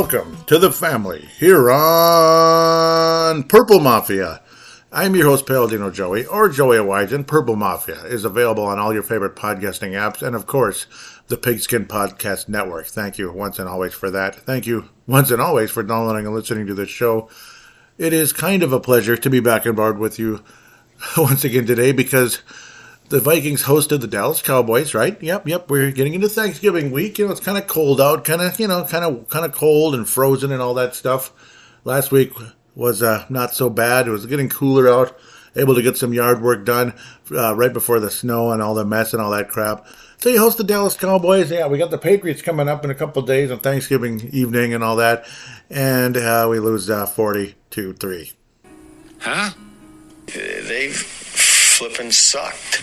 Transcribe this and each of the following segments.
Welcome to the family here on Purple Mafia. I'm your host, Paladino Joey, or Joey Awajan. Purple Mafia is available on all your favorite podcasting apps and, of course, the Pigskin Podcast Network. Thank you once and always for that. Thank you once and always for downloading and listening to this show. It is kind of a pleasure to be back on board with you once again today because the Vikings hosted the Dallas Cowboys, right? Yep, yep. We're getting into Thanksgiving week. You know, it's kind of cold out, kind of, you know, kind of, kind of cold and frozen and all that stuff. Last week was uh, not so bad. It was getting cooler out. Able to get some yard work done uh, right before the snow and all the mess and all that crap. So you host the Dallas Cowboys. Yeah, we got the Patriots coming up in a couple days on Thanksgiving evening and all that, and uh, we lose uh, forty to three. Huh? They've flipping sucked.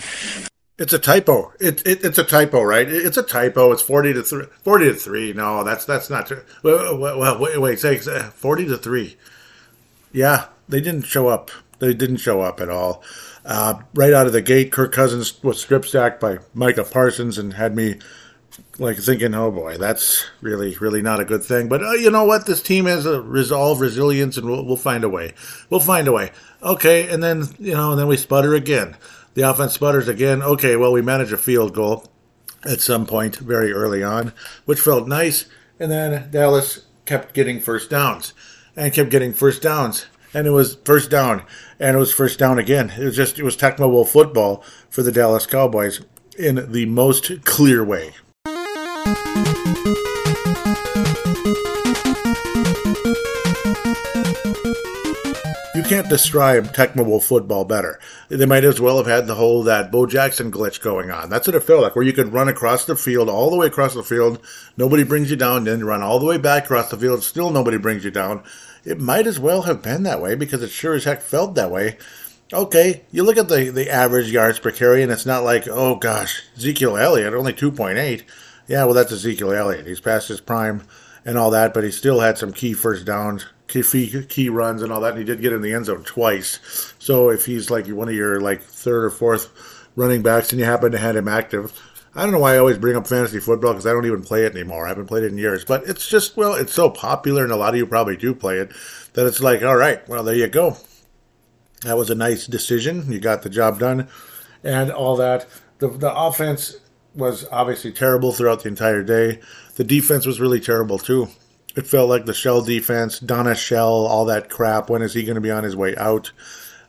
It's a typo. It, it, it's a typo, right? It's a typo. It's forty to three. Forty to three. No, that's that's not true. Well, well, wait, wait. Say forty to three. Yeah, they didn't show up. They didn't show up at all. Uh, right out of the gate, Kirk Cousins was strip sacked by Micah Parsons and had me like thinking, oh boy, that's really, really not a good thing. But uh, you know what? This team has a resolve, resilience, and we'll, we'll find a way. We'll find a way. Okay, and then you know, and then we sputter again. The offense sputters again. Okay, well, we manage a field goal at some point very early on, which felt nice. And then Dallas kept getting first downs and kept getting first downs. And it was first down, and it was first down again. It was just, it was Tecmo Bowl football for the Dallas Cowboys in the most clear way. You can't describe Tecmo football better. They might as well have had the whole that Bo Jackson glitch going on. That's what it felt like, where you could run across the field, all the way across the field, nobody brings you down, then you run all the way back across the field, still nobody brings you down. It might as well have been that way because it sure as heck felt that way. Okay, you look at the, the average yards per carry, and it's not like, oh gosh, Ezekiel Elliott, only 2.8. Yeah, well, that's Ezekiel Elliott. He's past his prime and all that, but he still had some key first downs, key key runs, and all that. And he did get in the end zone twice. So if he's like one of your like third or fourth running backs, and you happen to have him active, I don't know why I always bring up fantasy football because I don't even play it anymore. I haven't played it in years, but it's just well, it's so popular, and a lot of you probably do play it that it's like, all right, well, there you go. That was a nice decision. You got the job done, and all that. The the offense was obviously terrible throughout the entire day. The defense was really terrible too. It felt like the shell defense, Donna Shell, all that crap. When is he going to be on his way out?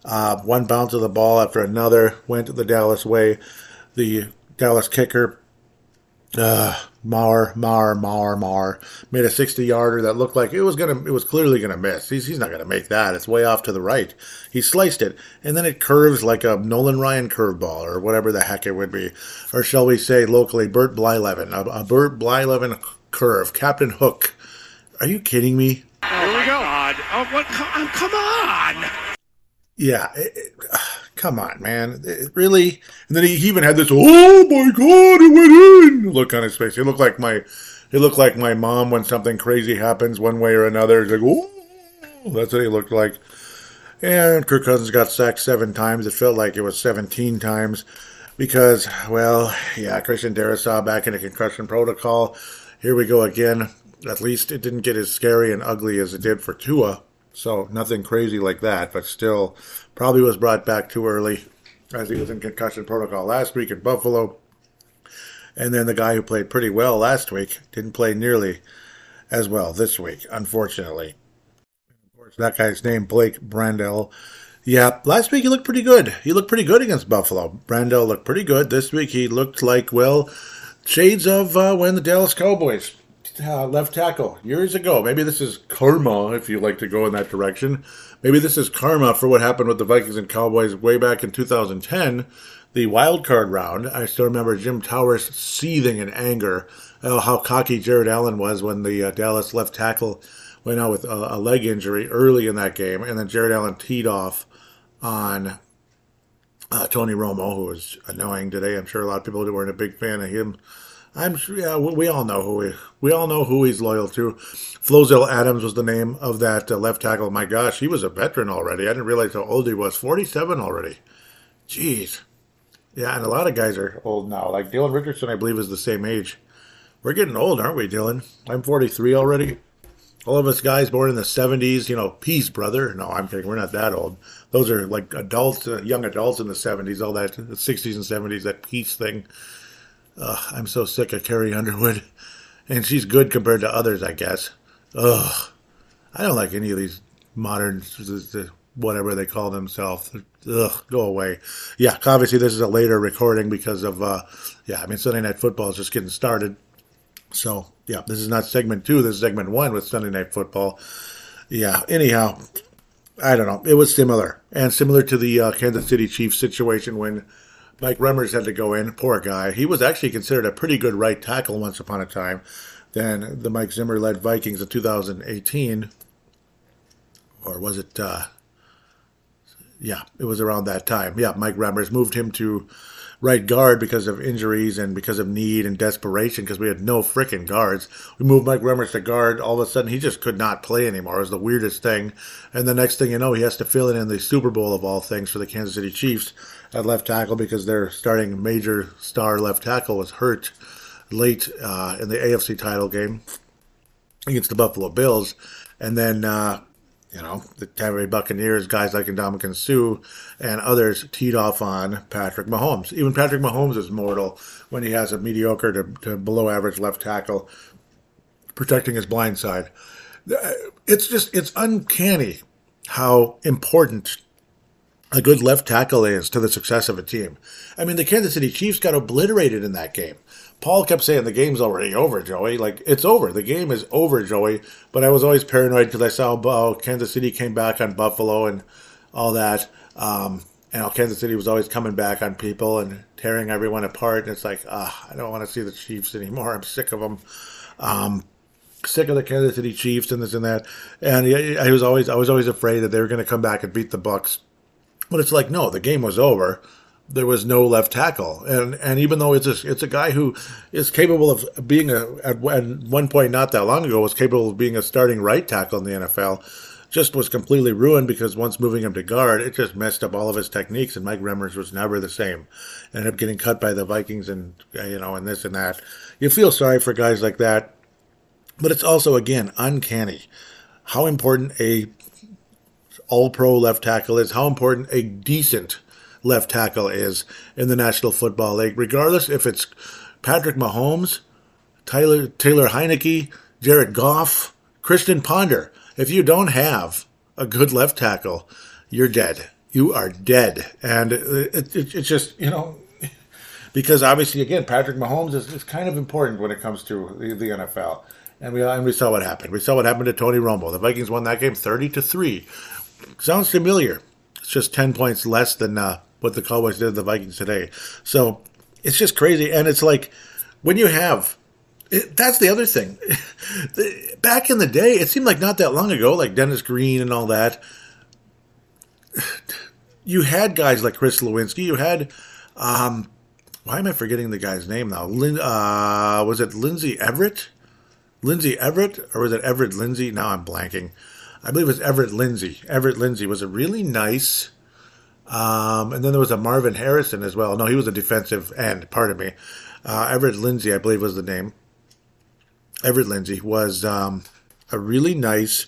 Uh, one bounce of the ball after another went the Dallas way. The Dallas kicker uh, Mar, Mar, Mar, Mar made a 60 yarder that looked like it was gonna, it was clearly gonna miss. He's, he's not gonna make that. It's way off to the right. He sliced it, and then it curves like a Nolan Ryan curveball or whatever the heck it would be, or shall we say locally, Bert Blyleven, a, a Bert Blyleven curve, Captain Hook. Are you kidding me? Here we go. God. Oh, what? Come, come on. Yeah. It, it, come on, man. It, really? And then he, he, even had this, oh my God, it went in look on his face. He looked like my, he looked like my mom when something crazy happens one way or another. He's like, oh, that's what he looked like. And Kirk Cousins got sacked seven times. It felt like it was 17 times because, well, yeah, Christian Darrisaw back in a concussion protocol. Here we go again. At least it didn't get as scary and ugly as it did for Tua. So nothing crazy like that, but still probably was brought back too early as he was in concussion protocol last week in Buffalo. And then the guy who played pretty well last week didn't play nearly as well this week, unfortunately. Of course, that guy's name, Blake Brandel. Yeah, last week he looked pretty good. He looked pretty good against Buffalo. Brandel looked pretty good. This week he looked like, well, shades of uh, when the Dallas Cowboys uh, left tackle years ago. Maybe this is karma, if you like to go in that direction. Maybe this is karma for what happened with the Vikings and Cowboys way back in 2010, the wild card round. I still remember Jim Towers seething in anger, oh, how cocky Jared Allen was when the uh, Dallas left tackle went out with a, a leg injury early in that game, and then Jared Allen teed off on uh, Tony Romo, who was annoying today. I'm sure a lot of people weren't a big fan of him. I'm sure, yeah, we all know who he, we all know who he's loyal to. Flozell Adams was the name of that uh, left tackle. My gosh, he was a veteran already. I didn't realize how old he was. 47 already. Jeez. Yeah, and a lot of guys are old now. Like Dylan Richardson, I believe, is the same age. We're getting old, aren't we, Dylan? I'm 43 already all of us guys born in the 70s, you know, peace, brother. No, I'm kidding. We're not that old. Those are like adults, uh, young adults in the 70s, all that, the 60s and 70s, that peace thing. Ugh, I'm so sick of Carrie Underwood. And she's good compared to others, I guess. Ugh. I don't like any of these modern, whatever they call themselves. Ugh, go away. Yeah, obviously this is a later recording because of, uh, yeah, I mean, Sunday Night Football is just getting started. So, yeah, this is not segment two. This is segment one with Sunday Night Football. Yeah, anyhow, I don't know. It was similar. And similar to the uh, Kansas City Chiefs situation when Mike Remmers had to go in. Poor guy. He was actually considered a pretty good right tackle once upon a time. Then the Mike Zimmer led Vikings in 2018. Or was it? Uh, yeah, it was around that time. Yeah, Mike Remmers moved him to right guard because of injuries and because of need and desperation because we had no freaking guards. We moved Mike Remmers to guard. All of a sudden, he just could not play anymore. It was the weirdest thing. And the next thing you know, he has to fill it in the Super Bowl of all things for the Kansas City Chiefs at left tackle because their starting major star left tackle was hurt late uh, in the AFC title game against the Buffalo Bills. And then uh, you know, the Tampa Bay Buccaneers, guys like Ndamukong Suh and others teed off on Patrick Mahomes. Even Patrick Mahomes is mortal when he has a mediocre to, to below average left tackle protecting his blind side. It's just, it's uncanny how important a good left tackle is to the success of a team. I mean, the Kansas City Chiefs got obliterated in that game. Paul kept saying the game's already over, Joey. Like it's over. The game is over, Joey. But I was always paranoid because I saw oh, Kansas City came back on Buffalo and all that. Um, and Kansas City was always coming back on people and tearing everyone apart. And it's like, ah, I don't want to see the Chiefs anymore. I'm sick of them. Um, sick of the Kansas City Chiefs and this and that. And I was always, I was always afraid that they were going to come back and beat the Bucks. But it's like, no, the game was over there was no left tackle, and and even though it's a, it's a guy who is capable of being a at, one point not that long ago was capable of being a starting right tackle in the NFL, just was completely ruined because once moving him to guard, it just messed up all of his techniques, and Mike Remmers was never the same. Ended up getting cut by the Vikings, and you know, and this and that. You feel sorry for guys like that, but it's also again uncanny how important a all pro left tackle is, how important a decent left tackle is in the National Football League, regardless if it's Patrick Mahomes, Tyler Taylor Heinicke, Jared Goff, Christian Ponder. If you don't have a good left tackle, you're dead. You are dead, and it, it, it's just you know because obviously again Patrick Mahomes is, is kind of important when it comes to the, the NFL. And we, and we saw what happened. We saw what happened to Tony Romo. The Vikings won that game 30 to 3. Sounds familiar. It's just 10 points less than uh, what the Cowboys did to the Vikings today. So it's just crazy. And it's like when you have it, that's the other thing. Back in the day, it seemed like not that long ago, like Dennis Green and all that. You had guys like Chris Liwienski. You had, um, why am I forgetting the guy's name now? Lin, uh, was it Lindsay Everett? Lindsay Everett, or was it Everett Lindsay? Now I'm blanking. I believe it was Everett Lindsay. Everett Lindsay was a really nice um, and then there was a Marvin Harrison as well. No, he was a defensive end, pardon me. Uh, Everett Lindsay, I believe was the name. Everett Lindsay was um, a really nice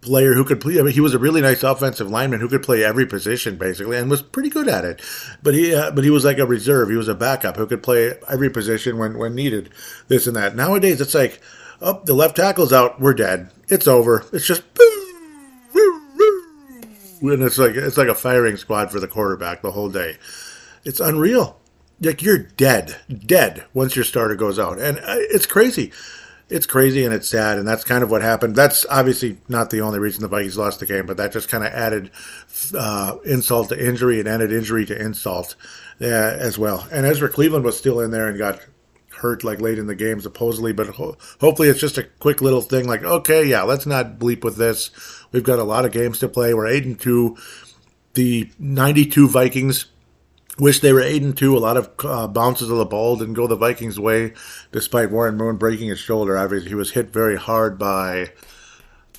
player who could play. I mean, he was a really nice offensive lineman who could play every position basically, and was pretty good at it. But he, uh, but he was like a reserve. He was a backup who could play every position when when needed. This and that. Nowadays, it's like, oh, the left tackle's out. We're dead. It's over. It's just. And it's like it's like a firing squad for the quarterback the whole day. It's unreal. Like you're dead, dead once your starter goes out, and uh, it's crazy it's crazy and it's sad, and that's kind of what happened. That's obviously not the only reason the Vikings lost the game, but that just kind of added uh, insult to injury and added injury to insult uh, as well. And Ezra Cleveland was still in there and got hurt like late in the game supposedly, but ho- hopefully it's just a quick little thing like, okay, yeah, let's not bleep with this. We've got a lot of games to play. We're eight and two. The 92 Vikings Wish they were eight and two. A lot of uh, bounces of the ball didn't go the Vikings' way, despite Warren Moon breaking his shoulder. Obviously, he was hit very hard by.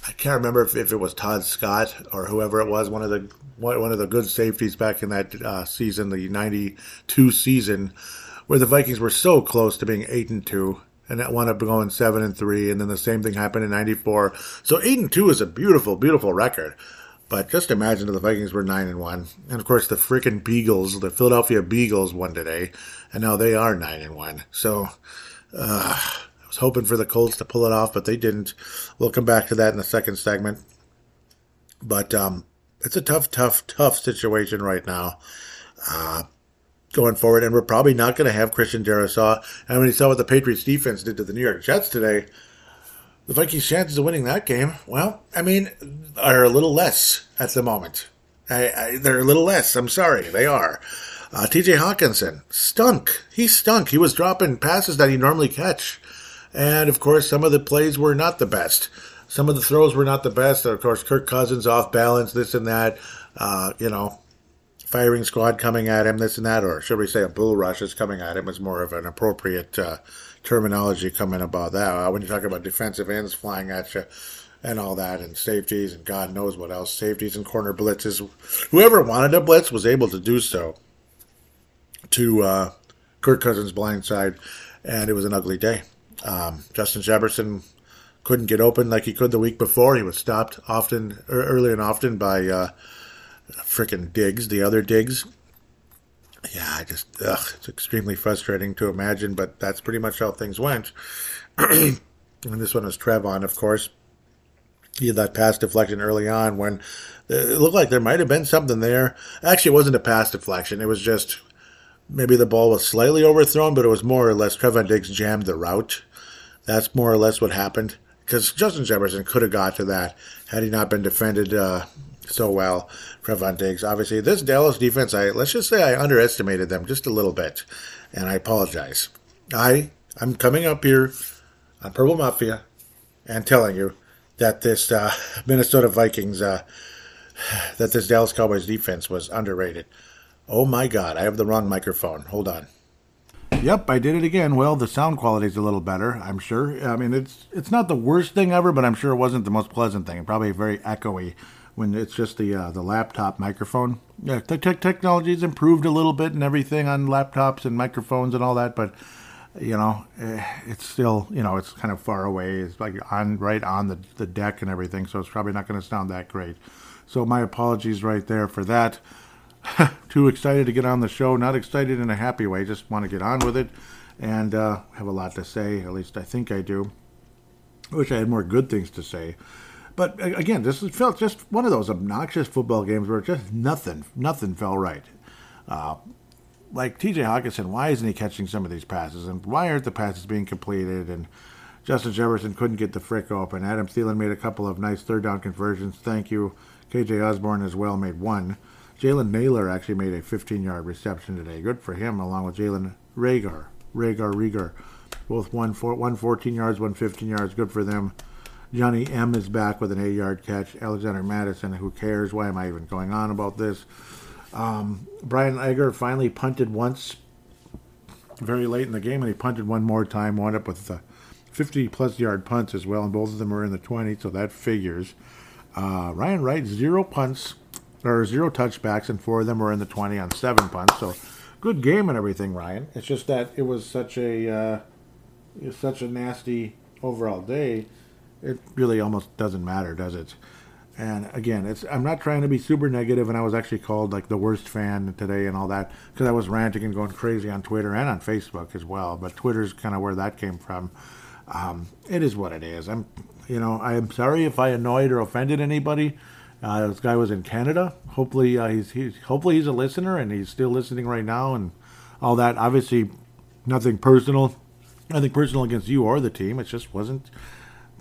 I can't remember if, if it was Todd Scott or whoever it was, one of the one of the good safeties back in that uh, season, the '92 season, where the Vikings were so close to being eight and two, and that wound up going seven and three, and then the same thing happened in '94. So eight and two is a beautiful, beautiful record. But just imagine if the Vikings were nine and one, and of course the freaking Beagles, the Philadelphia Beagles, won today, and now they are nine and one. So uh, I was hoping for the Colts to pull it off, but they didn't. We'll come back to that in the second segment. But um, it's a tough, tough, tough situation right now. Uh, going forward, and we're probably not going to have Christian Darrisaw. And when you saw what the Patriots defense did to the New York Jets today, the Vikings' chances of winning that game, well, I mean, are a little less at the moment. I, I, they're a little less. I'm sorry, they are. Uh, T.J. Hockenson stunk. He stunk. He was dropping passes that he normally catch, and of course, some of the plays were not the best. Some of the throws were not the best. Of course, Kirk Cousins off balance, this and that. Uh, you know, firing squad coming at him, this and that, or should we say a bull rush is coming at him is more of an appropriate uh, terminology coming about that. Uh, when you talk about defensive ends flying at you and all that, and safeties and God knows what else, safeties and corner blitzes. Whoever wanted a blitz was able to do so to uh, Kirk Cousins' blind side, and it was an ugly day. Um, Justin Jefferson couldn't get open like he could the week before. He was stopped often, early and often by uh, freaking Diggs, the other Diggs yeah, I just, ugh, it's extremely frustrating to imagine, but that's pretty much how things went. and this one was Trevon, of course. He had that pass deflection early on when it looked like there might have been something there. Actually, it wasn't a pass deflection. It was just maybe the ball was slightly overthrown, but it was more or less Trevon Diggs jammed the route. That's more or less what happened because Justin Jefferson could have got to that had he not been defended uh, so well. Trevon Diggs, obviously, this Dallas defense, I let's just say I underestimated them just a little bit, and I apologize. I I'm coming up here on Purple Mafia and telling you that this uh, Minnesota Vikings, uh, that this Dallas Cowboys defense was underrated. Oh my God, I have the wrong microphone. Hold on. Yep, I did it again. Well, the sound quality is a little better, I'm sure. I mean, it's it's not the worst thing ever, but I'm sure it wasn't the most pleasant thing. Probably very echoey when it's just the uh, the laptop microphone. Yeah, the te- technology's improved a little bit and everything on laptops and microphones and all that, but you know, eh, it's still you know it's kind of far away. It's like on right on the the deck and everything, so it's probably not going to sound that great. So my apologies right there for that. Too excited to get on the show, not excited in a happy way. Just want to get on with it and uh, have a lot to say. At least I think I do. I wish I had more good things to say. But again, this felt just one of those obnoxious football games where just nothing, nothing fell right. Uh, like T.J. Hockenson, why isn't he catching some of these passes, and why aren't the passes being completed? And Justin Jefferson couldn't get the frick open. Adam Thielen made a couple of nice third down conversions. Thank you. K.J. Osborn as well made one. Jalen Nailor actually made a 15-yard reception today. Good for him, along with Jalen Rager. Rager, Reagor. Both one, four, one 14 yards, one 15 yards. Good for them. Johnny M is back with an eight yard catch. Alexander Mattison, who cares? Why am I even going on about this? Um, Bryan Anger finally punted once very late in the game, and he punted one more time, wound up with uh, 50 plus yard punts as well, and both of them were in the 20, so that figures. Uh, Ryan Wright, zero punts, or zero touchbacks, and four of them were in the 20 on seven punts, so good game and everything, Ryan. It's just that it was such a, uh, such a nasty overall day it really almost doesn't matter, does it? And again, it's I'm not trying to be super negative, and I was actually called like the worst fan today and all that because I was ranting and going crazy on Twitter and on Facebook as well. But Twitter's kind of where that came from. Um, it is what it is. I'm, you know, I am sorry if I annoyed or offended anybody. Uh, this guy was in Canada. Hopefully, uh, he's, he's hopefully he's a listener and he's still listening right now and all that. Obviously, nothing personal, nothing personal against you or the team. It just wasn't.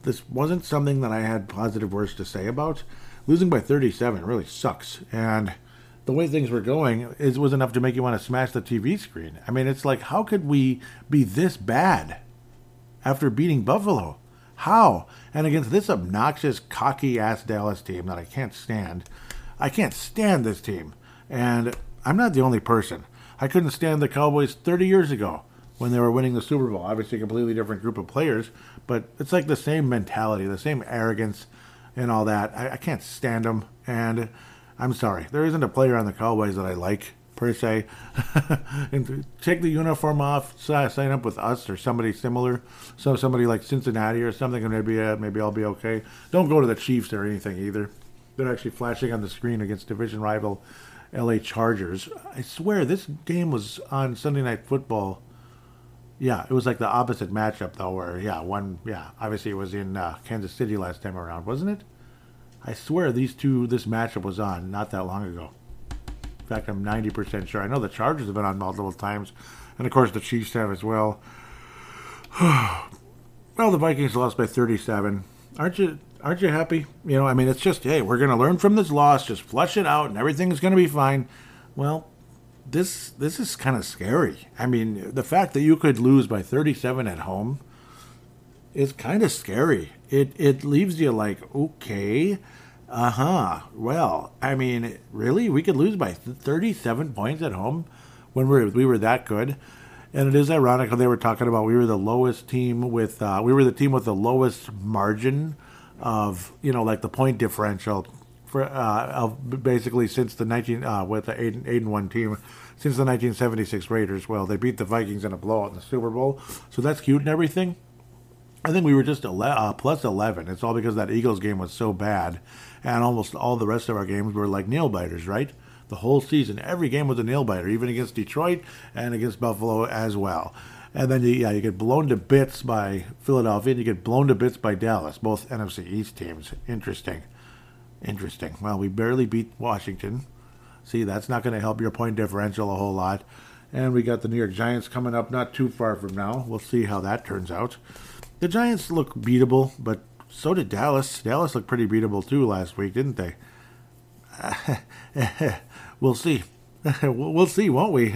This wasn't something that I had positive words to say about. Losing by 37 really sucks, and the way things were going is was enough to make you want to smash the TV screen. I mean, it's like how could we be this bad after beating Buffalo? How? And against this obnoxious, cocky ass Dallas team that I can't stand. I can't stand this team. And I'm not the only person. I couldn't stand the Cowboys 30 years ago when they were winning the Super Bowl. Obviously, a completely different group of players, but it's like the same mentality, the same arrogance, and all that. I, I can't stand them. And I'm sorry, there isn't a player on the Cowboys that I like per se. and take the uniform off, sign up with us or somebody similar. So somebody like Cincinnati or something, and maybe uh, maybe I'll be okay. Don't go to the Chiefs or anything either. They're actually flashing on the screen against division rival LA Chargers. I swear this game was on Sunday Night Football. Yeah, it was like the opposite matchup though, where yeah, one yeah, obviously it was in uh, Kansas City last time around, wasn't it? I swear these two this matchup was on not that long ago. In fact, I'm 90% sure. I know the Chargers have been on multiple times, and of course the Chiefs have as well. well, the Vikings lost by 37. Aren't you? Aren't you happy? You know, I mean, it's just hey, we're going to learn from this loss, just flush it out, and everything's going to be fine. Well, this this is kind of scary. I mean, the fact that you could lose by 37 at home is kind of scary. It it leaves you like, okay, uh huh. Well, I mean, really, we could lose by 37 points at home when we were, we were that good. And it is ironic how they were talking about we were the lowest team with uh, we were the team with the lowest margin of you know like the point differential for uh, of basically since the 19 uh, with the eight, eight and one team since the 1976 Raiders. Well, they beat the Vikings in a blowout in the Super Bowl, so that's cute and everything. I think we were just 11, uh, plus 11. It's all because that Eagles game was so bad and almost all the rest of our games were like nail biters, right? The whole season, every game was a nail biter, even against Detroit and against Buffalo as well. And then you, yeah, you get blown to bits by Philadelphia, and you get blown to bits by Dallas, both NFC East teams. Interesting, interesting. Well, we barely beat Washington. See, that's not going to help your point differential a whole lot. And we got the New York Giants coming up not too far from now. We'll see how that turns out. The Giants look beatable, but so did Dallas. Dallas looked pretty beatable too last week, didn't they? we'll see. we'll see, won't we?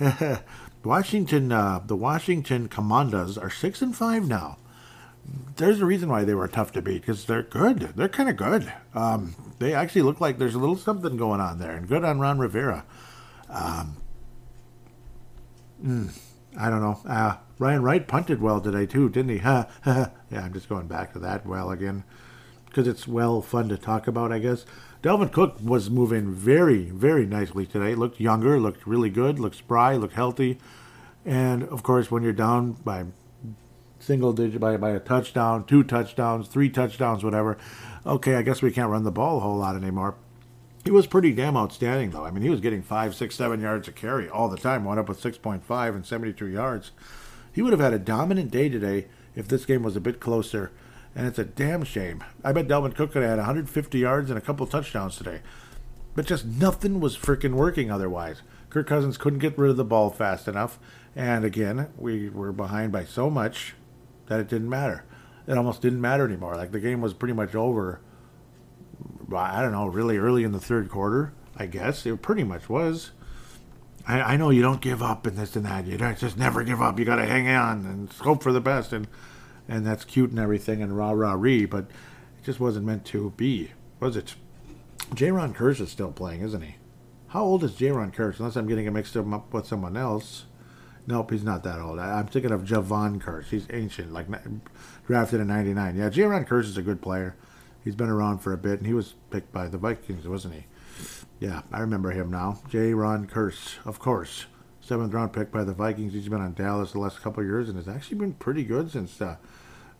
Washington, uh, the Washington Commanders are six and five now. There's a reason why they were tough to beat because they're good. They're kind of good. Um, they actually look like there's a little something going on there, and good on Ron Rivera. Um, mm, I don't know. Uh, Ryan Wright punted well today too, didn't he? yeah, I'm just going back to that well again because it's well fun to talk about, I guess. Dalvin Cook was moving very, very nicely today. Looked younger, looked really good, looked spry, looked healthy. And of course, when you're down by single digit, by, by a touchdown, two touchdowns, three touchdowns, whatever, okay, I guess we can't run the ball a whole lot anymore. He was pretty damn outstanding, though. I mean, he was getting five, six, seven yards a carry all the time, wound up with 6.5 and 72 yards. He would have had a dominant day today if this game was a bit closer, and it's a damn shame. I bet Dalvin Cook could have had 150 yards and a couple touchdowns today. But just nothing was freaking working otherwise. Kirk Cousins couldn't get rid of the ball fast enough, and again, we were behind by so much that it didn't matter. It almost didn't matter anymore. Like the game was pretty much over. I don't know, really early in the third quarter. I guess it pretty much was. I, I know you don't give up and this and that. You don't just never give up. You got to hang on and hope for the best, and and that's cute and everything and rah rah ree, but it just wasn't meant to be, was it? Jayron Kearse is still playing, isn't he? How old is Jayron Kearse? Unless I'm getting him mixed up with someone else. Nope, he's not that old. I, am thinking of Jevon Kearse. He's ancient, like drafted in '99. Yeah, Javon Kearse is a good player. He's been around for a bit, and he was picked by the Vikings, wasn't he? Yeah, I remember him now. Jayron Kearse, of course. Seventh round pick by the Vikings. He's been on Dallas the last couple years and has actually been pretty good since uh,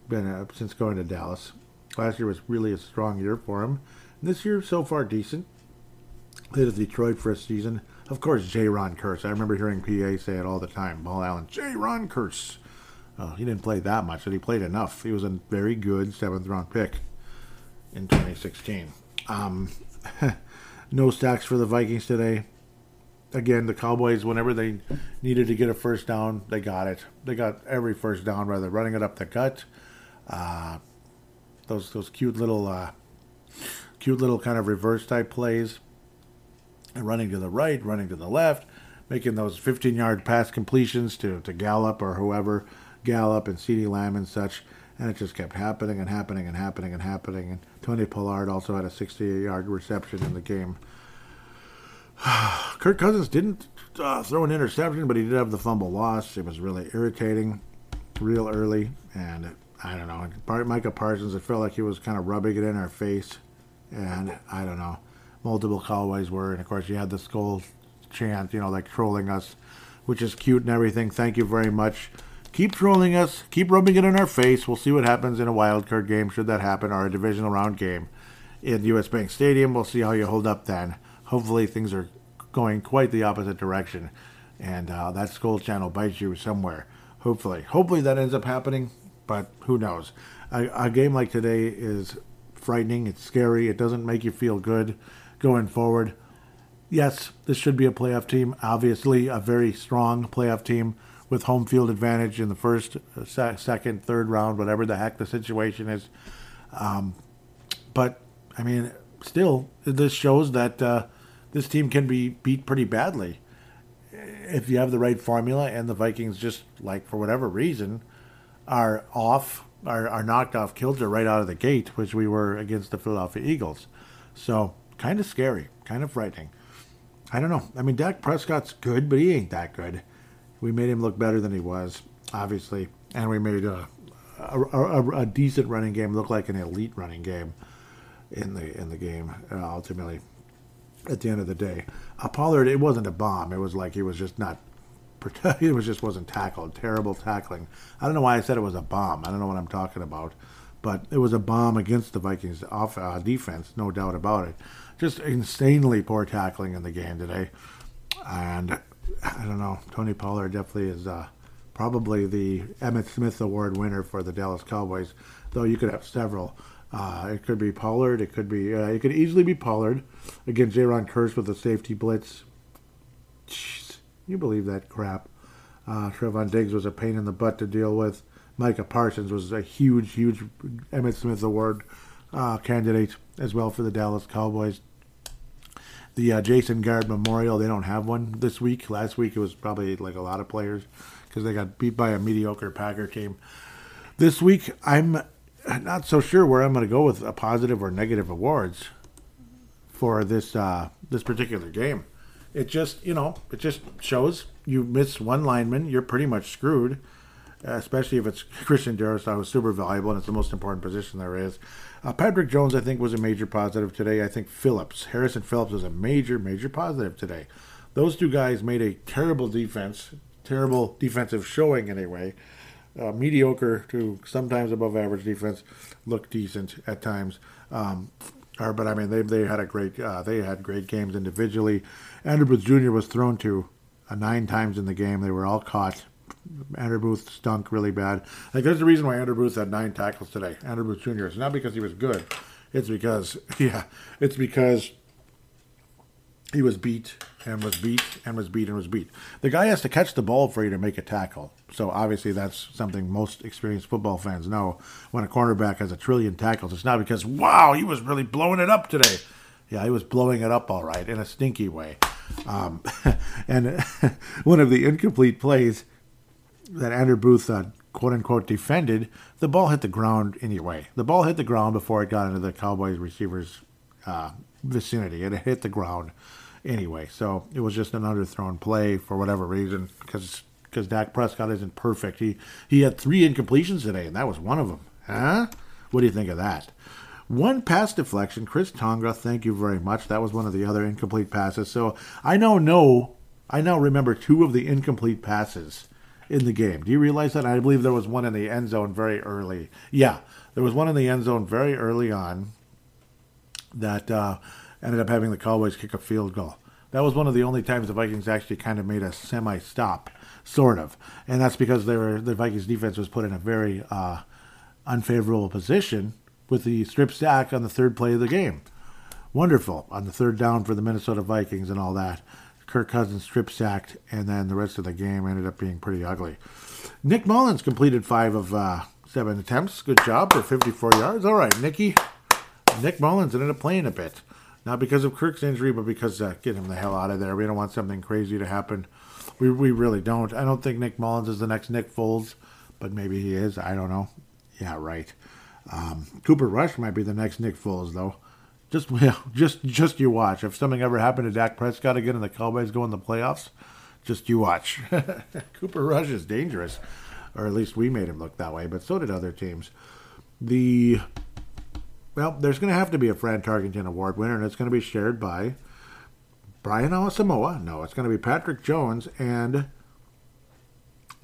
been uh, since going to Dallas. Last year was really a strong year for him. And this year, so far, decent. Played at Detroit for a season. Of course, Jayron Kearse. I remember hearing PA say it all the time. Paul Allen, Jayron Kearse. Uh, he didn't play that much, but he played enough. He was a very good seventh round pick in 2016. Um, no stacks for the Vikings today. Again, the Cowboys, whenever they needed to get a first down, they got it. They got every first down, rather running it up the gut, uh, those those cute little, uh, cute little kind of reverse type plays, and running to the right, running to the left, making those 15 yard pass completions to to Gallup or whoever, Gallup and CeeDee Lamb and such and it just kept happening and happening and happening and happening. And Tony Pollard also had a 68-yard reception in the game. Kirk Cousins didn't uh, throw an interception, but he did have the fumble loss. It was really irritating, real early, and I don't know. Micah Parsons, it felt like he was kind of rubbing it in our face, and I don't know. Multiple callways were, and of course you had the Skol chant, you know, like trolling us, which is cute and everything. Thank you very much. Keep trolling us. Keep rubbing it in our face. We'll see what happens in a wild card game, should that happen, or a divisional round game in the U.S. Bank Stadium. We'll see how you hold up then. Hopefully, things are going quite the opposite direction, and uh, that skull channel bites you somewhere. Hopefully, hopefully that ends up happening, but who knows? A, a game like today is frightening. It's scary. It doesn't make you feel good going forward. Yes, this should be a playoff team. Obviously, a very strong playoff team with home field advantage in the first, uh, second, third round, whatever the heck the situation is. Um, but I mean, still, this shows that uh, this team can be beat pretty badly if you have the right formula. And the Vikings just like for whatever reason are off, are, are knocked off kilter right out of the gate, which we were against the Philadelphia Eagles. So kind of scary, kind of frightening. I don't know. I mean, Dak Prescott's good, but he ain't that good we made him look better than he was, obviously, and we made a, a, a, a decent running game look like an elite running game in the in the game. Uh, ultimately, at the end of the day, uh, Pollard it wasn't a bomb. It was like he was just not. It was just wasn't tackled. Terrible tackling. I don't know why I said it was a bomb. I don't know what I'm talking about, but it was a bomb against the Vikings off uh, defense, no doubt about it. Just insanely poor tackling in the game today, and I don't know. Tony Pollard definitely is uh, probably the Emmitt Smith Award winner for the Dallas Cowboys, though you could have several. Uh, it could be Pollard. It could be. Uh, it could easily be Pollard against Jayron Kearse with the safety blitz. Jeez, you believe that crap? Uh, Trevon Diggs was a pain in the butt to deal with. Micah Parsons was a huge, huge Emmitt Smith Award uh, candidate as well for the Dallas Cowboys the uh, Jason Garrett Memorial. They don't have one this week. Last week it was probably like a lot of players because they got beat by a mediocre Packer team. This week I'm not so sure where I'm going to go with a positive or negative awards for this uh, this particular game. It just you know it just shows you miss one lineman, you're pretty much screwed. Especially if it's Christian Darrisaw, who's super valuable and it's the most important position there is. Uh, Patrick Jones, I think, was a major positive today. I think Phillips, Harrison Phillips, was a major, major positive today. Those two guys made a terrible defense, terrible defensive showing anyway. Uh, mediocre to sometimes above average defense, looked decent at times. Um, or, but I mean, they they had a great uh, they had great games individually. Andrew Booth Jr. was thrown to uh, nine times in the game. They were all caught Andrew Booth stunk really bad. Like there's the reason why Andrew Booth had nine tackles today. Andrew Booth Jr. It's not because he was good. It's because yeah, it's because he was beat and was beat and was beat and was beat. The guy has to catch the ball for you to make a tackle. So obviously that's something most experienced football fans know. When a cornerback has a trillion tackles, it's not because wow he was really blowing it up today. Yeah, he was blowing it up all right in a stinky way. Um, and one of the incomplete plays that Andrew Booth uh, quote unquote defended, the ball hit the ground anyway. The ball hit the ground before it got into the Cowboys receivers' uh, vicinity. It hit the ground anyway. So it was just an underthrown play for whatever reason because because Dak Prescott isn't perfect. He he had three incompletions today, and that was one of them. Huh? What do you think of that? One pass deflection, Chris Tonga. Thank you very much. That was one of the other incomplete passes. So I now know, I now remember two of the incomplete passes in the game. Do you realize that? I believe there was one in the end zone very early. Yeah, there was one in the end zone very early on that uh, ended up having the Cowboys kick a field goal. That was one of the only times the Vikings actually kind of made a semi stop, sort of. And that's because they were, the Vikings defense was put in a very uh, unfavorable position with the strip sack on the third play of the game. Wonderful on the third down for the Minnesota Vikings and all that. Kirk Cousins strip sacked, and then the rest of the game ended up being pretty ugly. Nick Mullens completed five of uh, seven attempts. Good job for 54 yards. All right, Nicky. Nick Mullens ended up playing a bit. Not because of Kirk's injury, but because uh, get him the hell out of there. We don't want something crazy to happen. We, we really don't. I don't think Nick Mullens is the next Nick Foles, but maybe he is. I don't know. Yeah, right. Um, Cooper Rush might be the next Nick Foles, though. Just well, just just you watch. If something ever happened to Dak Prescott again and the Cowboys go in the playoffs, just you watch. Cooper Rush is dangerous, or at least we made him look that way. But so did other teams. The well, there's going to have to be a Fran Tarkenton Award winner, and it's going to be shared by Brian Asamoah. No, it's going to be Patrick Jones and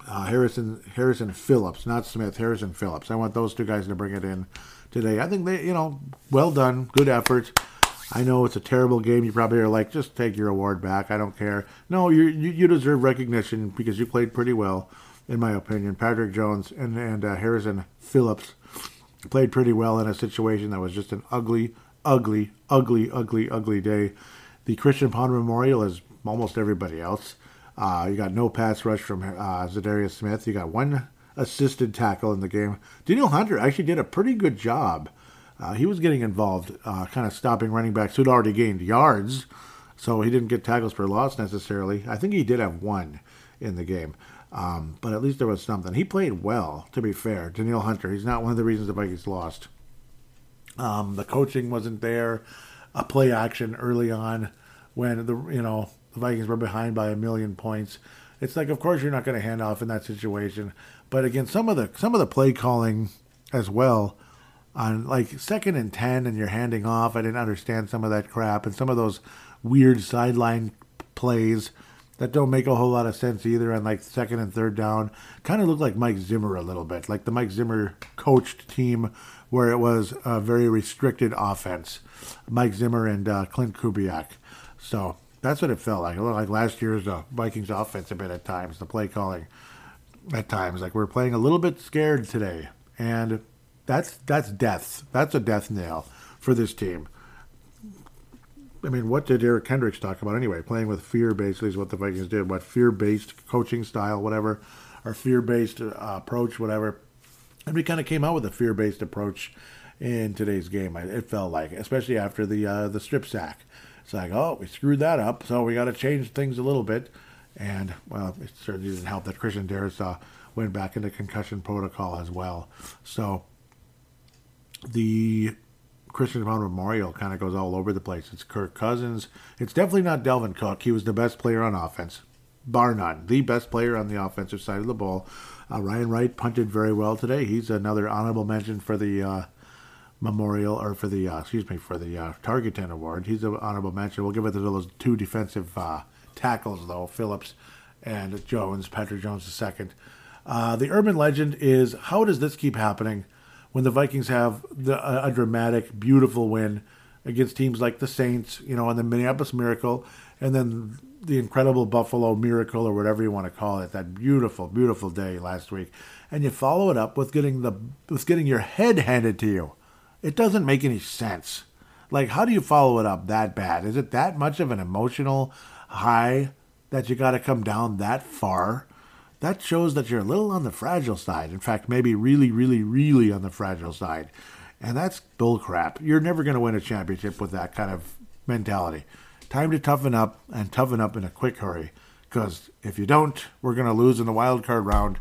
uh, Harrison Harrison Phillips, not Smith. Harrison Phillips. I want those two guys to bring it in today. I think they, you know, well done, good effort. I know it's a terrible game. You probably are like, just take your award back. I don't care. No, you you, deserve recognition because you played pretty well, in my opinion. Patrick Jones and and uh, Harrison Phillips played pretty well in a situation that was just an ugly, ugly, ugly, ugly, ugly day. The Christian Pond Memorial is almost everybody else. Uh, you got no pass rush from uh, Za'Darius Smith. You got one assisted tackle in the game. Danielle Hunter actually did a pretty good job. Uh, he was getting involved, uh, kind of stopping running backs who'd already gained yards, so he didn't get tackles for loss necessarily. I think he did have one in the game. Um, but at least there was something. He played well, to be fair. Danielle Hunter, he's not one of the reasons the Vikings lost. Um, the coaching wasn't there. A play action early on when the you know the Vikings were behind by a million points. It's like, of course, you're not going to hand off in that situation. But again, some of the some of the play calling as well on like second and ten, and you're handing off. I didn't understand some of that crap and some of those weird sideline plays that don't make a whole lot of sense either on like second and third down. Kind of looked like Mike Zimmer a little bit, like the Mike Zimmer coached team where it was a very restricted offense. Mike Zimmer and uh, Klint Kubiak. So that's what it felt like. It looked like last year's uh, Vikings offense a bit at times, the play calling at times. Like we're playing a little bit scared today. And that's that's death. That's a death nail for this team. I mean, what did Eric Kendricks talk about anyway? Playing with fear, basically, is what the Vikings did. What fear-based coaching style, whatever, or fear-based uh, approach, whatever. And we kind of came out with a fear-based approach in today's game. It felt like, especially after the uh, the strip sack. It's like, oh, we screwed that up, so we got to change things a little bit. And well, it certainly didn't help that Christian Darrisaw uh, went back into concussion protocol as well. So the Christian Pound Memorial kind of goes all over the place. It's Kirk Cousins. It's definitely not Dalvin Cook. He was the best player on offense, bar none. The best player on the offensive side of the ball. Uh, Ryan Wright punted very well today. He's another honorable mention for the uh, memorial, or for the, uh, excuse me, for the uh, Tarkenton Award. He's an honorable mention. We'll give it to those two defensive uh, tackles, though, Phillips and Jones, Patrick Jones II. Uh, the urban legend is how does this keep happening? when the Vikings have the, a, a dramatic, beautiful win against teams like the Saints, you know, and the Minneapolis Miracle, and then the incredible Buffalo Miracle or whatever you want to call it, that beautiful, beautiful day last week, and you follow it up with getting the with getting your head handed to you. It doesn't make any sense. Like, how do you follow it up that bad? Is it that much of an emotional high that you got to come down that far? that shows that you're a little on the fragile side. In fact, maybe really, really, really on the fragile side. And that's bullcrap. You're never going to win a championship with that kind of mentality. Time to toughen up and toughen up in a quick hurry. Because if you don't, we're going to lose in the wild card round,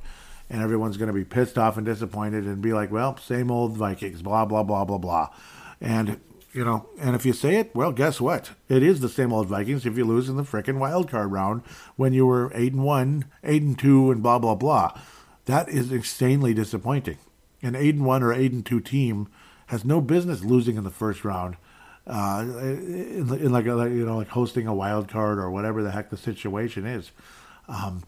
and everyone's going to be pissed off and disappointed and be like, well, same old Vikings, blah, blah, blah, blah, blah. And you know, and if you say it, well, guess what? It is the same old Vikings if you lose in the frickin' wild card round when you were eight and one, eight and two, and blah blah blah. That is insanely disappointing. An eight and one or eight and two team has no business losing in the first round. Uh, in, in like a, you know, like hosting a wild card or whatever the heck the situation is. Um,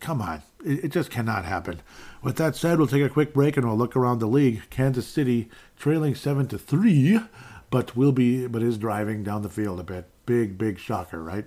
come on. It, it just cannot happen. With that said, we'll take a quick break and we'll look around the league. Kansas City trailing 7 to 3, but will be but is driving down the field a bit. Big big shocker, right?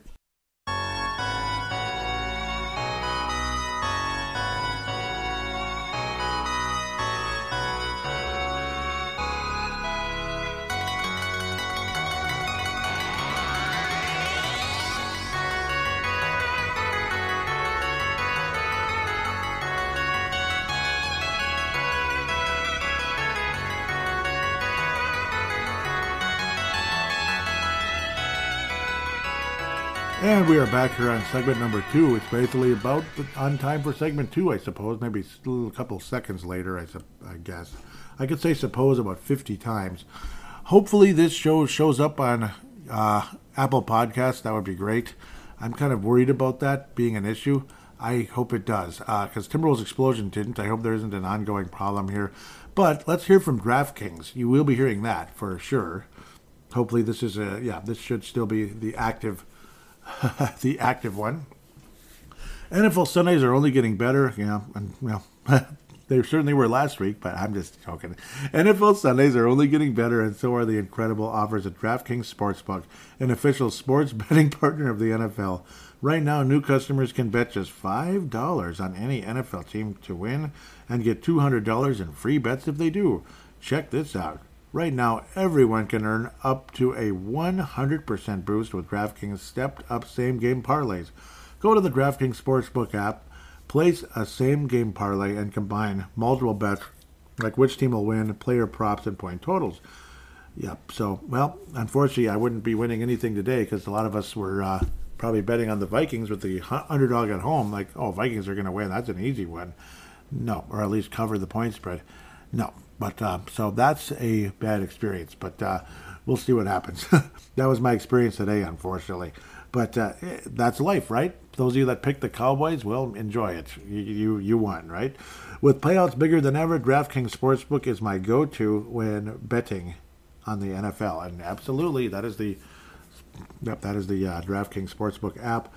And we are back here on segment number two. It's basically about the, on time for segment two, I suppose. Maybe a couple seconds later, I, I guess. I could say suppose about 50 times. Hopefully, this show shows up on uh, Apple Podcasts. That would be great. I'm kind of worried about that being an issue. I hope it does, because uh, Timberwolves Explosion didn't. I hope there isn't an ongoing problem here. But let's hear from DraftKings. You will be hearing that for sure. Hopefully, this is a, yeah, this should still be the active the active one. NFL Sundays are only getting better. Yeah, and well, they certainly were last week, but I'm just joking. NFL Sundays are only getting better, and so are the incredible offers at DraftKings Sportsbook, an official sports betting partner of the NFL. Right now, new customers can bet just $5 on any NFL team to win and get $200 in free bets if they do. Check this out. Right now, everyone can earn up to a 100% boost with DraftKings stepped up same game parlays. Go to the DraftKings Sportsbook app, place a same game parlay, and combine multiple bets like which team will win, player props, and point totals. Yep. So, well, unfortunately, I wouldn't be winning anything today because a lot of us were uh, probably betting on the Vikings with the underdog at home. Like, oh, Vikings are going to win. That's an easy one. No, or at least cover the point spread. No, but uh, so that's a bad experience. But uh, we'll see what happens. that was my experience today, unfortunately. But uh, eh, that's life, right? Those of you that picked the Cowboys, well, enjoy it. You, you, you won, right? With payouts bigger than ever, DraftKings Sportsbook is my go-to when betting on the NFL, and absolutely, that is the yep, that is the uh, DraftKings Sportsbook app.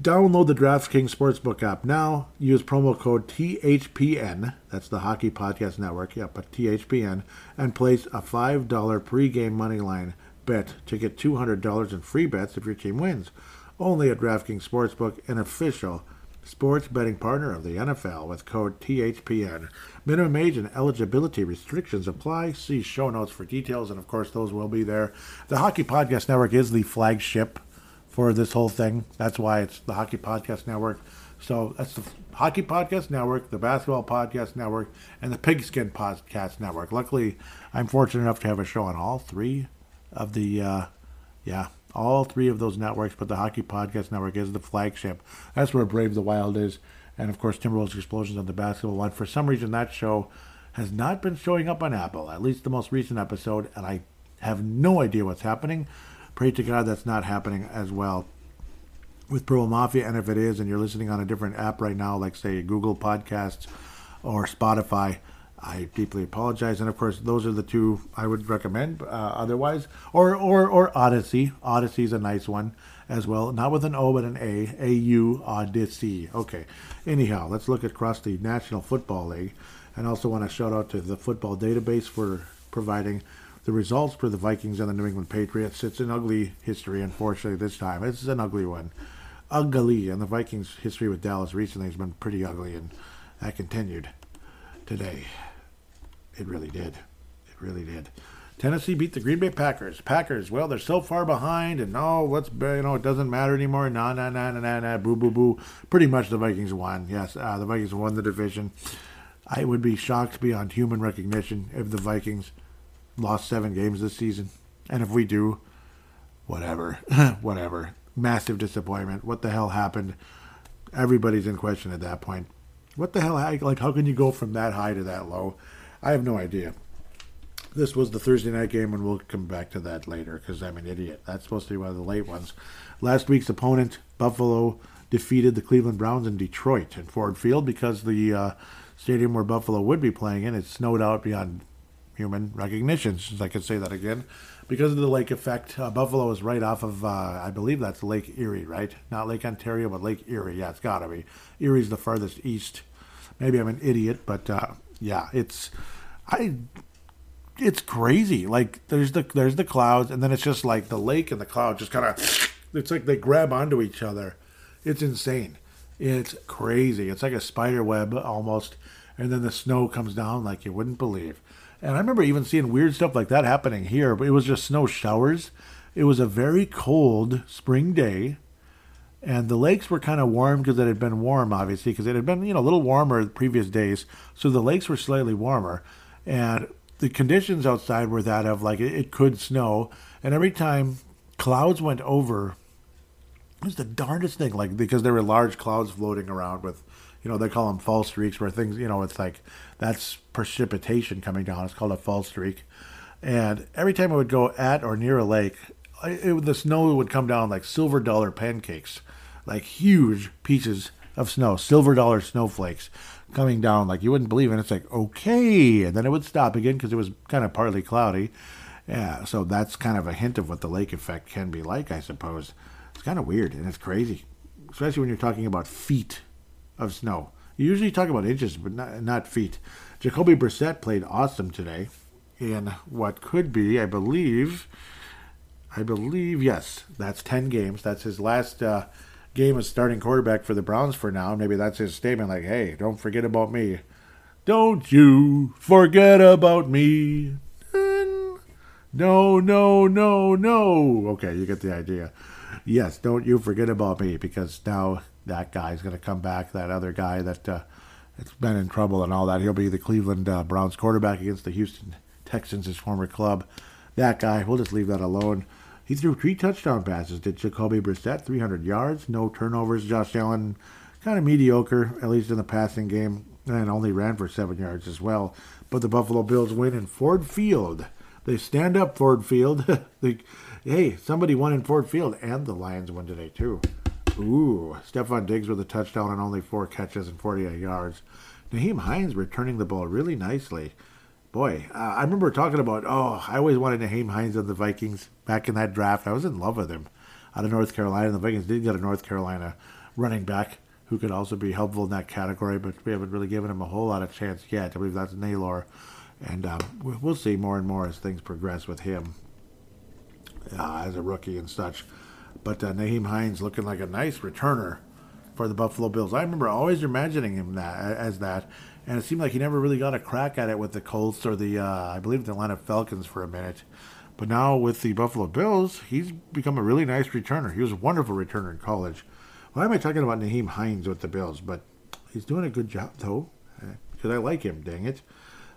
Download the DraftKings Sportsbook app now. Use promo code THPN, that's the Hockey Podcast Network, yep, but THPN, and place a $5 pregame money line bet to get $200 in free bets if your team wins. Only at DraftKings Sportsbook, an official sports betting partner of the NFL with code THPN. Minimum age and eligibility restrictions apply. See show notes for details, and of course, those will be there. The Hockey Podcast Network is the flagship for this whole thing. That's why it's the Hockey Podcast Network. So that's the Hockey Podcast Network, the Basketball Podcast Network, and the Pigskin Podcast Network. Luckily, I'm fortunate enough to have a show on all three of the, uh, yeah, all three of those networks. But the Hockey Podcast Network is the flagship. That's where Brave the Wild is, and of course Timberwolves Explosions on the basketball one. For some reason, that show has not been showing up on Apple. At least the most recent episode, and I have no idea what's happening. Pray to God that's not happening as well with Purple Mafia. And if it is, and you're listening on a different app right now, like say Google Podcasts or Spotify, I deeply apologize. And of course, those are the two I would recommend. Uh, otherwise, or or or Audacy. Is a nice one as well. Not with an O, but an A. A U Audacy. Okay. Anyhow, let's look across the National Football League, and also want to shout out to the Football Database for providing the results for the Vikings and the New England Patriots. It's an ugly history, unfortunately, this time. It's an ugly one. Ugly. And the Vikings' history with Dallas recently has been pretty ugly, and that continued today. It really did. It really did. Tennessee beat the Green Bay Packers. Packers, well, they're so far behind, and no, what's you know, it doesn't matter anymore. Nah, nah, nah, nah, nah, nah, boo, boo, boo. Pretty much the Vikings won. Yes, uh, the Vikings won the division. I would be shocked beyond human recognition if the Vikings lost seven games this season. And if we do, whatever, whatever. Massive disappointment. What the hell happened? Everybody's in question at that point. What the hell? Like, how can you go from that high to that low? I have no idea. This was the Thursday night game, and we'll come back to that later because I'm an idiot. That's supposed to be one of the late ones. Last week's opponent, Buffalo, defeated the Cleveland Browns in Detroit in Ford Field because the uh, stadium where Buffalo would be playing in it snowed out beyond human recognition, since I could say that again. Because of the lake effect, uh, Buffalo is right off of, uh, I believe that's Lake Erie, right? Not Lake Ontario, but Lake Erie. Yeah, it's got to be. Erie's the farthest east. Maybe I'm an idiot, but uh, yeah, it's I. It's crazy. Like there's the there's the clouds, and then it's just like the lake and the cloud just kind of. It's like they grab onto each other. It's insane. It's crazy. It's like a spider web almost, and then the snow comes down like you wouldn't believe. And I remember even seeing weird stuff like that happening here, but it was just snow showers. It was a very cold spring day, and the lakes were kind of warm because it had been warm, obviously, because it had been you know a little warmer the previous days, so the lakes were slightly warmer, and the conditions outside were that of like it, it could snow, and every time clouds went over, it was the darndest thing, like because there were large clouds floating around with, you know, they call them fall streaks, where things, you know, it's like that's precipitation coming down. It's called a fall streak, and every time I would go at or near a lake, it, the snow would come down like silver dollar pancakes, like huge pieces of snow, silver dollar snowflakes coming down like you wouldn't believe. And it's like, okay. And then it would stop again because it was kind of partly cloudy. Yeah, so that's kind of a hint of what the lake effect can be like, I suppose. It's kind of weird and it's crazy, especially when you're talking about feet of snow. You usually talk about inches, but not, not feet. Jacoby Brissett played awesome today in what could be, I believe, I believe, yes, that's 10 games. That's his last uh, game as starting quarterback for the Browns for now. Maybe that's his statement like, hey, don't forget about me. Don't you forget about me. No, no, no, no. Okay, you get the idea. Yes, don't you forget about me because now that guy's going to come back. That other guy that uh, has been in trouble and all that. He'll be the Cleveland uh, Browns quarterback against the Houston Texans, his former club. That guy, we'll just leave that alone. He threw three touchdown passes. Did Jacoby Brissett, 300 yards, no turnovers. Josh Allen, kind of mediocre, at least in the passing game, and only ran for seven yards as well. But the Buffalo Bills win in Ford Field. They stand up Ford Field. they, hey, somebody won in Ford Field, and the Lions won today too. Ooh, Stefon Diggs with a touchdown and only four catches and 48 yards. Nyheim Hines returning the ball really nicely. Boy, uh, I remember talking about, oh, I always wanted Nyheim Hines on the Vikings back in that draft. I was in love with him out of North Carolina. The Vikings did get a North Carolina running back who could also be helpful in that category, but we haven't really given him a whole lot of chance yet. I believe that's Nailor. and um, we'll see more and more as things progress with him uh, as a rookie and such. But uh, Nyheim Hines looking like a nice returner for the Buffalo Bills. I remember always imagining him that as that, and it seemed like he never really got a crack at it with the Colts or the uh, I believe the Atlanta Falcons for a minute. But now with the Buffalo Bills, he's become a really nice returner. He was a wonderful returner in college. Why am I talking about Nyheim Hines with the Bills? But he's doing a good job though, because I like him. Dang it.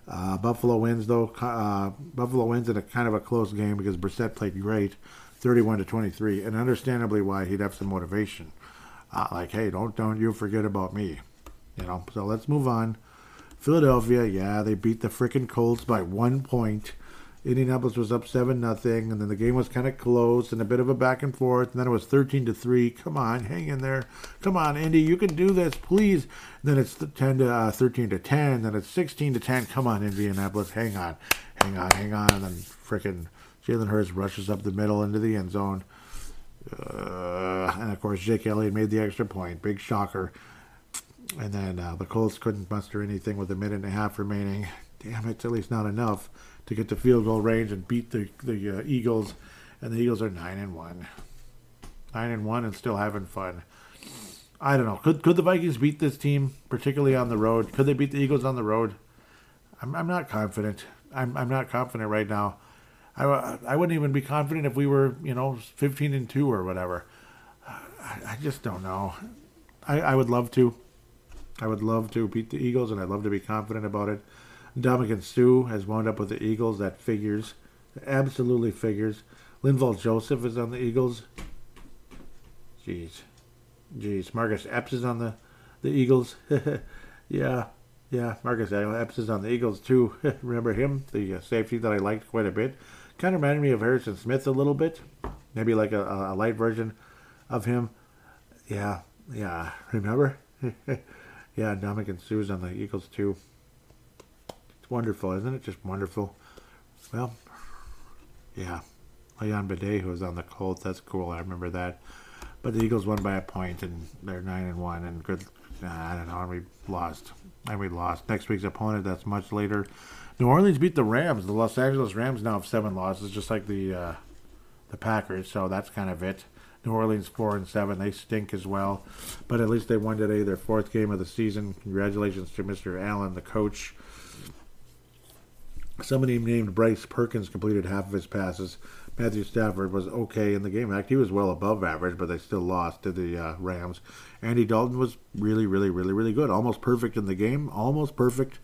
Uh, Buffalo wins though. Uh, Buffalo wins in a kind of a close game because Brissett played great, 31 to 23, and understandably why he'd have some motivation. Uh, like, hey, don't don't you forget about me, you know. So let's move on. Philadelphia, yeah, they beat the freaking Colts by one point. Indianapolis was up seven nothing, and then the game was kind of close and a bit of a back and forth. And then it was thirteen to three. Come on, hang in there. Come on, Indy, you can do this, please. And then it's ten to uh, thirteen to ten. Then it's sixteen to ten. Come on, Indianapolis, hang on, hang on, hang on. And then freaking Jalen Hurts rushes up the middle into the end zone. Uh, and of course, Jake Elliott made the extra point. Big shocker. And then uh, the Colts couldn't muster anything with a minute and a half remaining. Damn, it's at least not enough to get to field goal range and beat the the uh, Eagles, and the Eagles are nine and one, nine and one, and still having fun. I don't know. Could could the Vikings beat this team, particularly on the road? Could they beat the Eagles on the road? I'm I'm not confident. I'm I'm not confident right now. I, I wouldn't even be confident if we were you know 15 and two or whatever. I, I just don't know. I I would love to. I would love to beat the Eagles, and I'd love to be confident about it. Ndamukong Suh has wound up with the Eagles. That figures. Absolutely figures. Linval Joseph is on the Eagles. Jeez. Jeez. Marcus Epps is on the, the Eagles. yeah. Yeah. Marcus Epps is on the Eagles too. Remember him? The uh, safety that I liked quite a bit. Kind of reminded me of Harrison Smith a little bit. Maybe like a, a light version of him. Yeah. Yeah. Remember? yeah. Ndamukong Suh's on the Eagles too It's wonderful, isn't it? Just wonderful. well, yeah, Leon Bidet, who was on the Colts. That's cool. I remember that. But the Eagles won by a point, and they're nine and one, and good. I don't know, and we lost, and we lost. Next week's opponent, that's much later. New Orleans beat the Rams. The Los Angeles Rams now have seven losses, just like the uh, the Packers. So that's kind of it. New Orleans four and seven. They stink as well, but at least they won today, their fourth game of the season. Congratulations to Mr. Allen, the coach. Somebody named Bryce Perkins completed half of his passes. Matthew Stafford was okay in the game. In fact, he was well above average, but they still lost to the uh, Rams. Andy Dalton was really, really, really, really good. Almost perfect in the game. Almost perfect.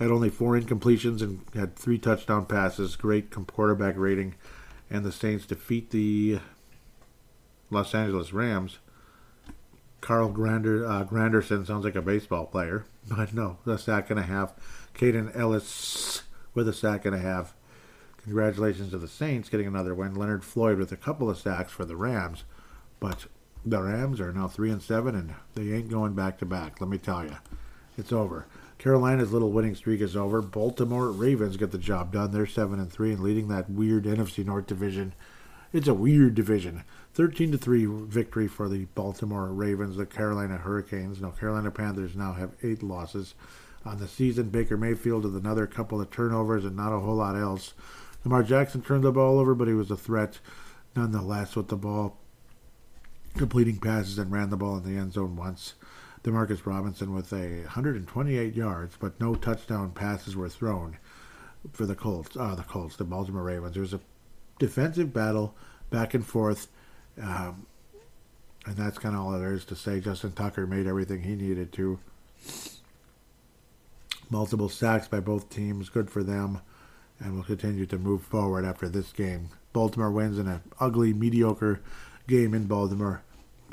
Had only four incompletions and had three touchdown passes. Great quarterback rating. And the Saints defeat the Los Angeles Rams. Carl Grander, uh, Granderson sounds like a baseball player, but no, a sack and a half. Kaden Elliss with a sack and a half. Congratulations to the Saints getting another win. Leonard Floyd with a couple of sacks for the Rams, but the Rams are now three and seven, and they ain't going back to back. Let me tell you, it's over. Carolina's little winning streak is over. Baltimore Ravens get the job done. They're seven and three and leading that weird NFC North division. It's a weird division. 13 to 3 victory for the Baltimore Ravens, the Carolina Hurricanes. Now, Carolina Panthers now have eight losses on the season. Baker Mayfield with another couple of turnovers and not a whole lot else. Lamar Jackson turned the ball over, but he was a threat nonetheless with the ball, completing passes and ran the ball in the end zone once. Demarcus Robinson with a 128 yards, but no touchdown passes were thrown for the Colts. Uh, the Colts, the Baltimore Ravens. There was a defensive battle back and forth, um, and that's kind of all there is to say. Justin Tucker made everything he needed to. Multiple sacks by both teams, good for them and will continue to move forward after this game. Baltimore wins in an ugly, mediocre game in Baltimore.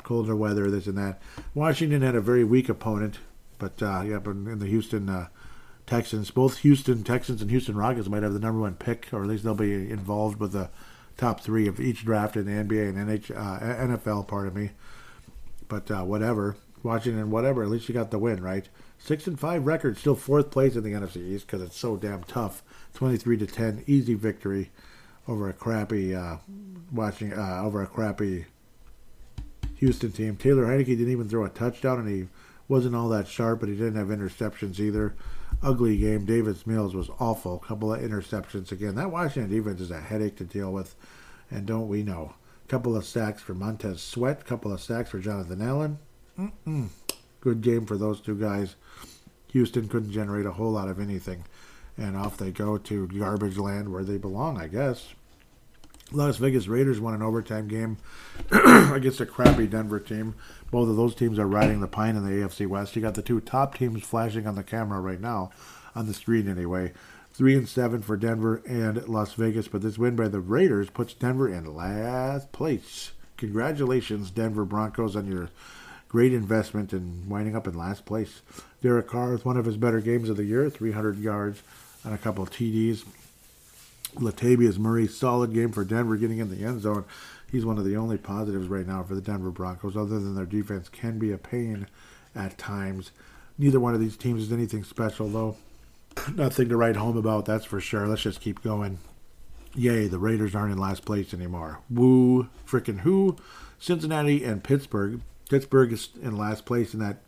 Colder weather, this and that. Washington had a very weak opponent, but uh, yeah, but in the Houston uh, Texans, both Houston Texans and Houston Rockets might have the number one pick, or at least they'll be involved with the top three of each draft in the NBA and NH, uh, NFL. Part of me, but uh, whatever. Washington, whatever. At least you got the win, right? Six and five record, still fourth place in the NFC East because it's so damn tough 23 to 10, easy victory over a crappy uh, watching uh, over a crappy Houston team. Taylor Heinicke didn't even throw a touchdown, and he wasn't all that sharp, but he didn't have interceptions either. Ugly game. Davis Mills was awful. A Couple of interceptions again. That Washington defense is a headache to deal with, and don't we know? A Couple of sacks for Montez Sweat. A Couple of sacks for Jonathan Allen. Mm-mm. Good game for those two guys. Houston couldn't generate a whole lot of anything and off they go to garbage land where they belong, I guess. Las Vegas Raiders won an overtime game against a crappy Denver team. Both of those teams are riding the pine in the AFC West. You got the two top teams flashing on the camera right now, on the screen anyway. Three and seven for Denver and Las Vegas, but this win by the Raiders puts Denver in last place. Congratulations, Denver Broncos, on your great investment in winding up in last place. Derek Carr with one of his better games of the year, 300 yards, and a couple of TDs. Latavius Murray, solid game for Denver, getting in the end zone. He's one of the only positives right now for the Denver Broncos, other than their defense can be a pain at times. Neither one of these teams is anything special, though. Nothing to write home about, that's for sure. Let's just keep going. Yay, the Raiders aren't in last place anymore. Woo, freaking who? Cincinnati and Pittsburgh. Pittsburgh is in last place in that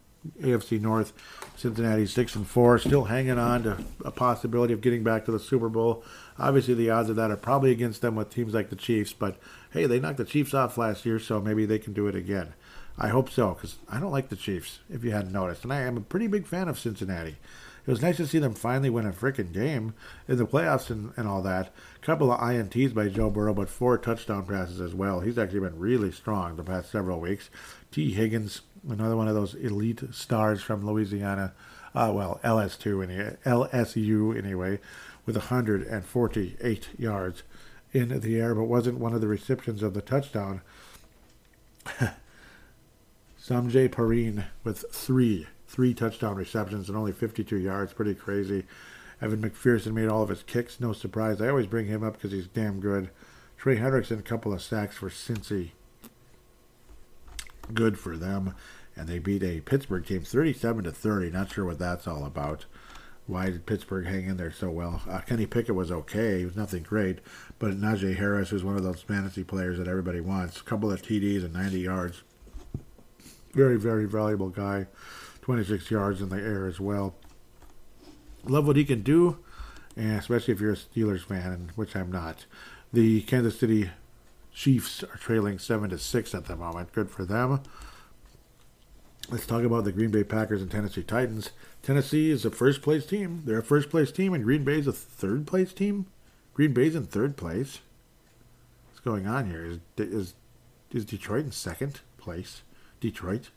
AFC North. Cincinnati six and four, still hanging on to a possibility of getting back to the Super Bowl. Obviously, the odds of that are probably against them with teams like the Chiefs. But hey, they knocked the Chiefs off last year, so maybe they can do it again. I hope so, because I don't like the Chiefs, if you hadn't noticed, and I am a pretty big fan of Cincinnati. It was nice to see them finally win a freaking game in the playoffs and, and all that. A couple of INTs by Joe Burrow, but four touchdown passes as well. He's actually been really strong the past several weeks. Tee Higgins another one of those elite stars from Louisiana. Uh, well, LS2 anyway, LSU anyway, with 148 yards in the air, but wasn't one of the recipients of the touchdown. Samaje Perine with three, three touchdown receptions and only 52 yards, pretty crazy. Evan McPherson made all of his kicks, no surprise. I always bring him up because he's damn good. Trey Hendrickson, a couple of sacks for Cincy good for them. And they beat a Pittsburgh team 37 to 30. Not sure what that's all about. why did Pittsburgh hang in there so well? Uh, Kenny Pickett was okay. He was nothing great. But Najee Harris is one of those fantasy players that everybody wants. A couple of TDs and 90 yards. Very, very valuable guy. 26 yards in the air as well. Love what he can do, and especially if you're a Steelers fan, which I'm not. The Kansas City Chiefs are trailing 7 to 6 at the moment. Good for them. Let's talk about the Green Bay Packers and Tennessee Titans. Tennessee is a first place team. They're a first place team, and Green Bay is a third place team. Green Bay's in third place. What's going on here? Is is is Detroit in second place? Detroit.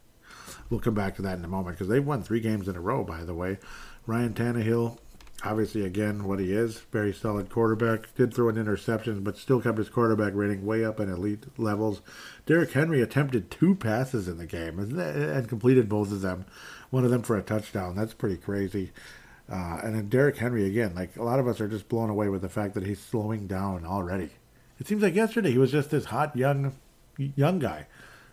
We'll come back to that in a moment because they've won three games in a row. By the way, Ryan Tannehill obviously again what he is very solid quarterback did throw an interception but still kept his quarterback rating way up in elite levels. Derrick Henry attempted two passes in the game and completed both of them one of them for a touchdown. That's pretty crazy. Uh, and then Derrick Henry again like a lot of us are just blown away with the fact that he's slowing down already. It seems like yesterday he was just this hot young young guy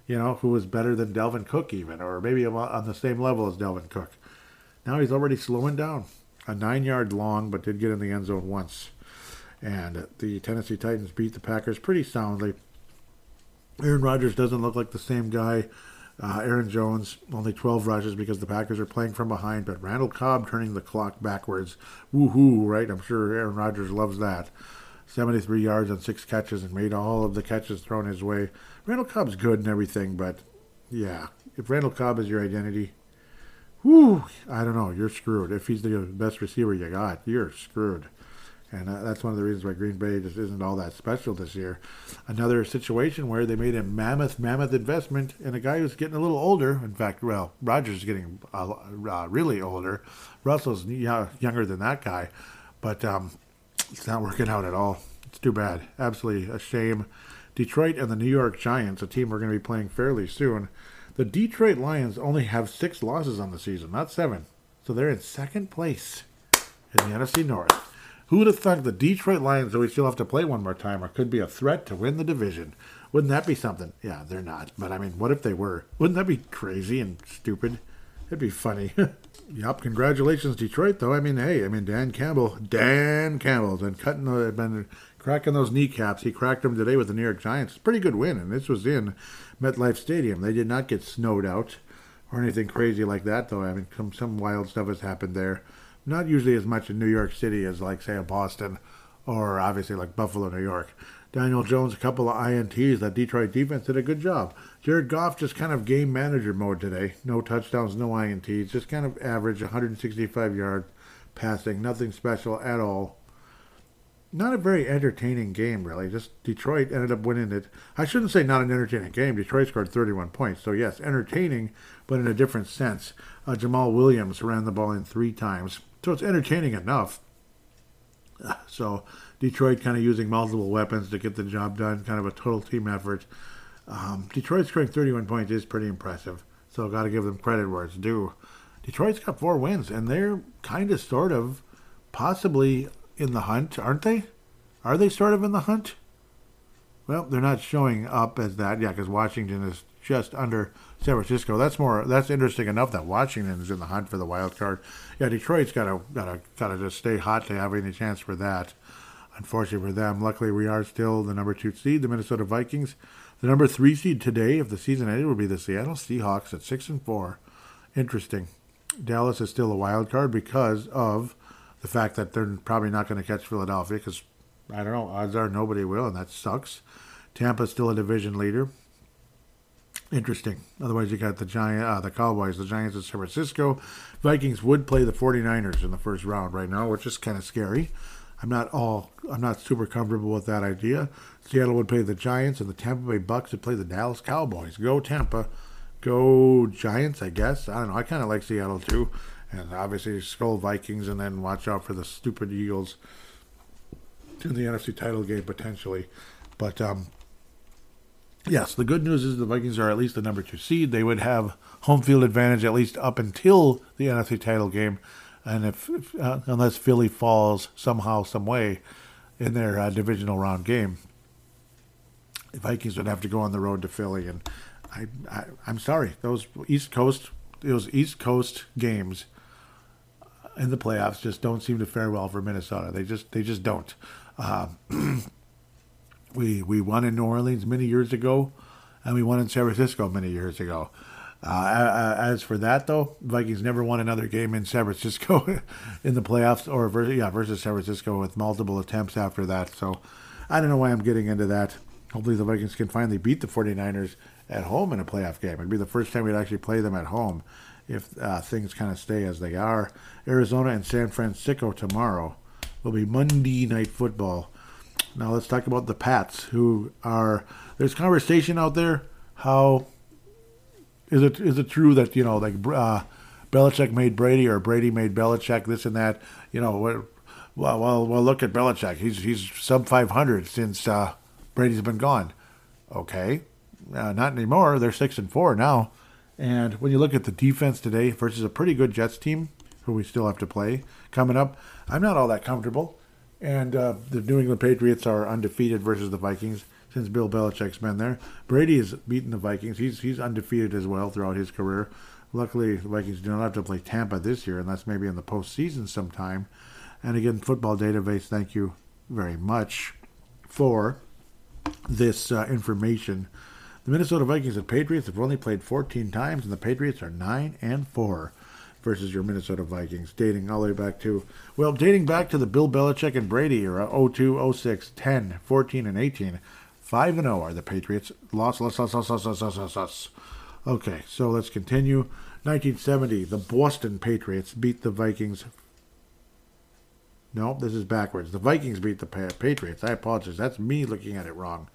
you know who was better than Dalvin Cook even or maybe on the same level as Dalvin Cook. Now he's already slowing down a nine yard long, but did get in the end zone once. And the Tennessee Titans beat the Packers pretty soundly. Aaron Rodgers doesn't look like the same guy. Uh, Aaron Jones, only 12 rushes because the Packers are playing from behind, but Randall Cobb turning the clock backwards. Woohoo, right? I'm sure Aaron Rodgers loves that. 73 yards on six catches and made all of the catches thrown his way. Randall Cobb's good and everything, but yeah, if Randall Cobb is your identity, whew, I don't know, you're screwed. If he's the best receiver you got, you're screwed. And uh, that's one of the reasons why Green Bay just isn't all that special this year. Another situation where they made a mammoth, mammoth investment in a guy who's getting a little older. In fact, well, Rodgers is getting uh, uh, really older. Russell's younger than that guy, but um, it's not working out at all. It's too bad. Absolutely a shame. Detroit and the New York Giants, a team we're going to be playing fairly soon, the Detroit Lions only have six losses on the season, not seven. So they're in second place in the NFC North. Who would have thought the Detroit Lions, though we still have to play one more time, or could be a threat to win the division? Wouldn't that be something? Yeah, they're not. But I mean, what if they were? Wouldn't that be crazy and stupid? It'd be funny. yep, congratulations, Detroit, though. I mean, hey, I mean, Dan Campbell, Dan Campbell's been cutting, the, been cracking those kneecaps. He cracked them today with the New York Giants. Pretty good win, and this was in MetLife Stadium. They did not get snowed out or anything crazy like that, though. I mean, some some wild stuff has happened there. Not usually as much in New York City as, like, say, Boston or obviously like Buffalo, New York. Daniel Jones, a couple of INTs. That Detroit defense did a good job. Jared Goff just kind of game manager mode today. No touchdowns, no INTs. Just kind of average 165 yards passing. Nothing special at all not a very entertaining game, really. Just Detroit ended up winning it. I shouldn't say not an entertaining game. Detroit scored 31 points. So, yes, entertaining, but in a different sense. Uh, Jamaal Williams ran the ball in three times. So, it's entertaining enough. So, Detroit kind of using multiple weapons to get the job done, kind of a total team effort. Um, Detroit scoring 31 points is pretty impressive. So, got to give them credit where it's due. Detroit's got four wins, and they're kind of, sort of, possibly in the hunt, aren't they? Are they sort of in the hunt? Well, they're not showing up as that, yeah, because Washington is just under San Francisco. That's more. That's interesting enough that Washington is in the hunt for the wild card. Yeah, Detroit's got to got to got to just stay hot to have any chance for that. Unfortunately for them, luckily we are still the number two seed, the Minnesota Vikings. The number three seed today, if the season ended, would be the Seattle Seahawks at six and four. Interesting. Dallas is still a wild card because of the fact that they're probably not going to catch Philadelphia because I don't know, odds are nobody will, and that sucks. Tampa's still a division leader. Interesting. Otherwise, you got the Giant, uh, the Cowboys, the Giants of San Francisco. Vikings would play the 49ers in the first round right now, which is kind of scary. I'm not all, I'm not super comfortable with that idea. Seattle would play the Giants, and the Tampa Bay Bucks would play the Dallas Cowboys. Go Tampa, go Giants. I guess I don't know. I kind of like Seattle too and obviously Skol Vikings, and then watch out for the stupid Eagles in the NFC title game potentially. But um, yes, the good news is the Vikings are at least the number two seed. They would have home field advantage at least up until the NFC title game, and if, if uh, unless Philly falls somehow, some way in their uh, divisional round game, the Vikings would have to go on the road to Philly. And I, I I'm sorry, those East Coast those East Coast games in the playoffs just don't seem to fare well for Minnesota. They just they just don't. Uh, we we won in New Orleans many years ago, and we won in San Francisco many years ago. Uh, as for that, though, Vikings never won another game in San Francisco in the playoffs, or versus, yeah, versus San Francisco with multiple attempts after that. So I don't know why I'm getting into that. Hopefully, the Vikings can finally beat the 49ers at home in a playoff game. It'd be the first time we'd actually play them at home if uh, things kind of stay as they are. Arizona and San Francisco tomorrow will be Monday Night Football. Now let's talk about the Pats, who are. There's conversation out there how is it is it true that you know like uh, Belichick made Brady or Brady made Belichick this and that? You know, well, well, well look at Belichick. He's he's sub 500 since uh, Brady's been gone. Okay, uh, not anymore. They're six and four now. And when you look at the defense today versus a pretty good Jets team, who we still have to play coming up, I'm not all that comfortable. And uh, the New England Patriots are undefeated versus the Vikings since Bill Belichick's been there. Brady has beaten the Vikings. He's he's undefeated as well throughout his career. Luckily, the Vikings do not have to play Tampa this year, unless maybe in the postseason sometime. And again, Football Database, thank you very much for this uh, information. The Minnesota Vikings and Patriots have only played 14 times, and the Patriots are 9 and 4 versus your Minnesota Vikings, dating all the way back to, well, dating back to the Bill Belichick and Brady era 02, 06, 10, 14, and 18. 5 and 0 are the Patriots. Loss, loss, loss, loss, loss, loss, loss, loss. Okay, so let's continue. 1970, the Boston Patriots beat the Vikings. No, this is backwards. The Vikings beat the Patriots. I apologize. That's me looking at it wrong.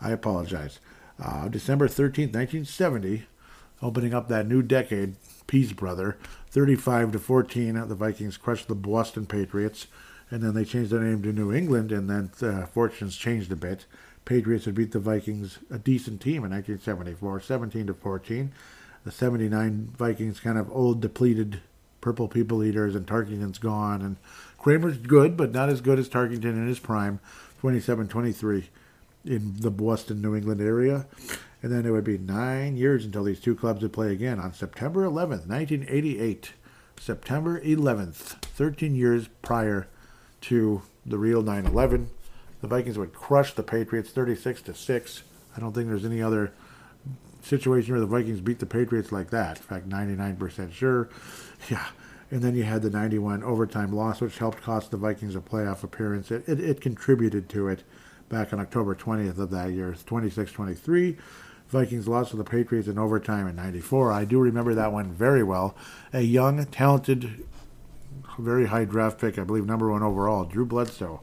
I apologize. Uh, December 13th, 1970, opening up that new decade, Peace Brother, 35 to 14, the Vikings crushed the Boston Patriots, and then they changed their name to New England, and then uh, fortunes changed a bit. Patriots had beat the Vikings, a decent team, in 1974, 17 to 14. The 79 Vikings, kind of old, depleted, purple people eaters, and Tarkenton's gone. And Kramer's good, but not as good as Tarkenton in his prime, 27 23 in the Boston, New England area. And then it would be nine years until these two clubs would play again on September 11th, 1988. September 11th, 13 years prior to the real 9 11 the Vikings would crush the Patriots 36 to 6. I don't think there's any other situation where the Vikings beat the Patriots like that. In fact, 99% sure. Yeah. And then you had the 91 overtime loss, which helped cost the Vikings a playoff appearance. It, it, it contributed to it back on October 20th of that year, 26 23. Vikings lost to the Patriots in overtime in 94. I do remember that one very well. A young, talented, very high draft pick, I believe number one overall, Drew Bledsoe.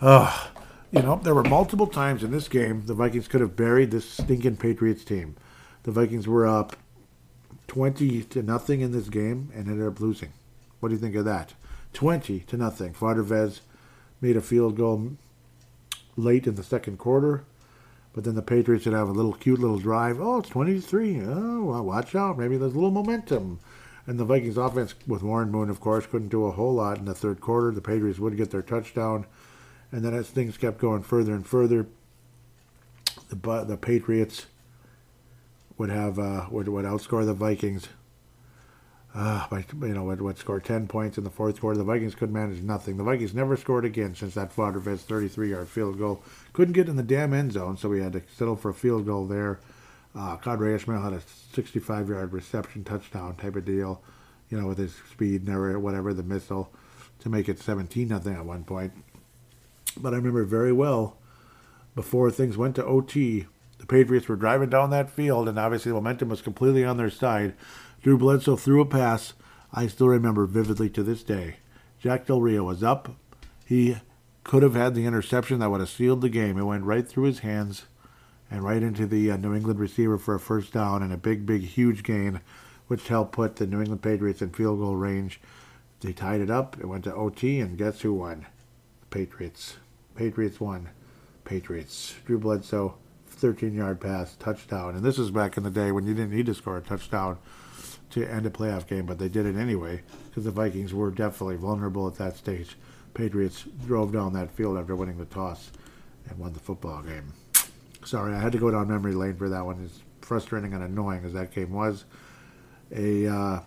Ugh. You know, there were multiple times in this game the Vikings could have buried this stinking Patriots team. The Vikings were up 20 to nothing in this game and ended up losing. What do you think of that? 20 to nothing. Vardavez made a field goal late in the second quarter, but then the Patriots would have a little cute little drive. Oh, it's 23. Oh, well, watch out. Maybe there's a little momentum. And the Vikings offense, with Warren Moon, of course, couldn't do a whole lot in the third quarter. The Patriots would get their touchdown and then as things kept going further and further, the the Patriots would have uh, would would outscore the Vikings. Uh, by, you know, what, score 10 points in the fourth quarter. The Vikings could manage nothing. The Vikings never scored again since that Vardavez 33 yard field goal. Couldn't get in the damn end zone, so we had to settle for a field goal there. Uh, Qadry Ismail had a 65 yard reception touchdown type of deal, you know, with his speed and whatever, the missile, to make it 17 nothing at one point. But I remember very well before things went to OT, the Patriots were driving down that field, and obviously the momentum was completely on their side. Drew Bledsoe threw a pass. I still remember vividly to this day. Jack Del Rio was up. He could have had the interception that would have sealed the game. It went right through his hands and right into the uh, New England receiver for a first down and a big, big, huge gain, which helped put the New England Patriots in field goal range. They tied it up. It went to OT, and guess who won? The Patriots. Patriots won. Patriots. Drew Bledsoe, 13 yard pass, touchdown. And this is back in the day when you didn't need to score a touchdown to end a playoff game, but they did it anyway because the Vikings were definitely vulnerable at that stage. Patriots drove down that field after winning the toss and won the football game. Sorry, I had to go down memory lane for that one. It's frustrating and annoying as that game was. A uh,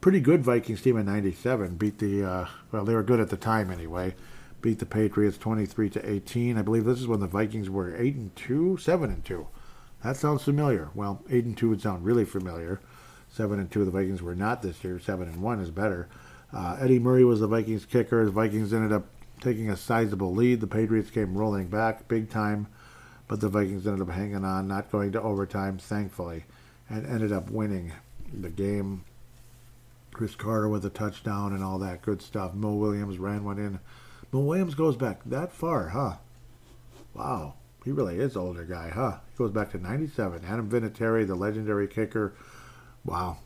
pretty good Vikings team in '97 beat the uh, well, they were good at the time anyway. Beat the Patriots 23 to 18. I believe this is when the Vikings were eight and two, seven and two. That sounds familiar. Well, eight and two would sound really familiar. Seven and two, the Vikings were not this year. Seven and one is better. Uh, Eddie Murray was the Vikings kicker. The Vikings ended up taking a sizable lead. The Patriots came rolling back big time, but the Vikings ended up hanging on, not going to overtime, thankfully, and ended up winning the game. Cris Carter with a touchdown and all that good stuff. Moe Williams ran one in. Moe Williams goes back that far, huh? Wow. He really is older guy, huh? He goes back to 97. Adam Vinatieri, the legendary kicker. Wow.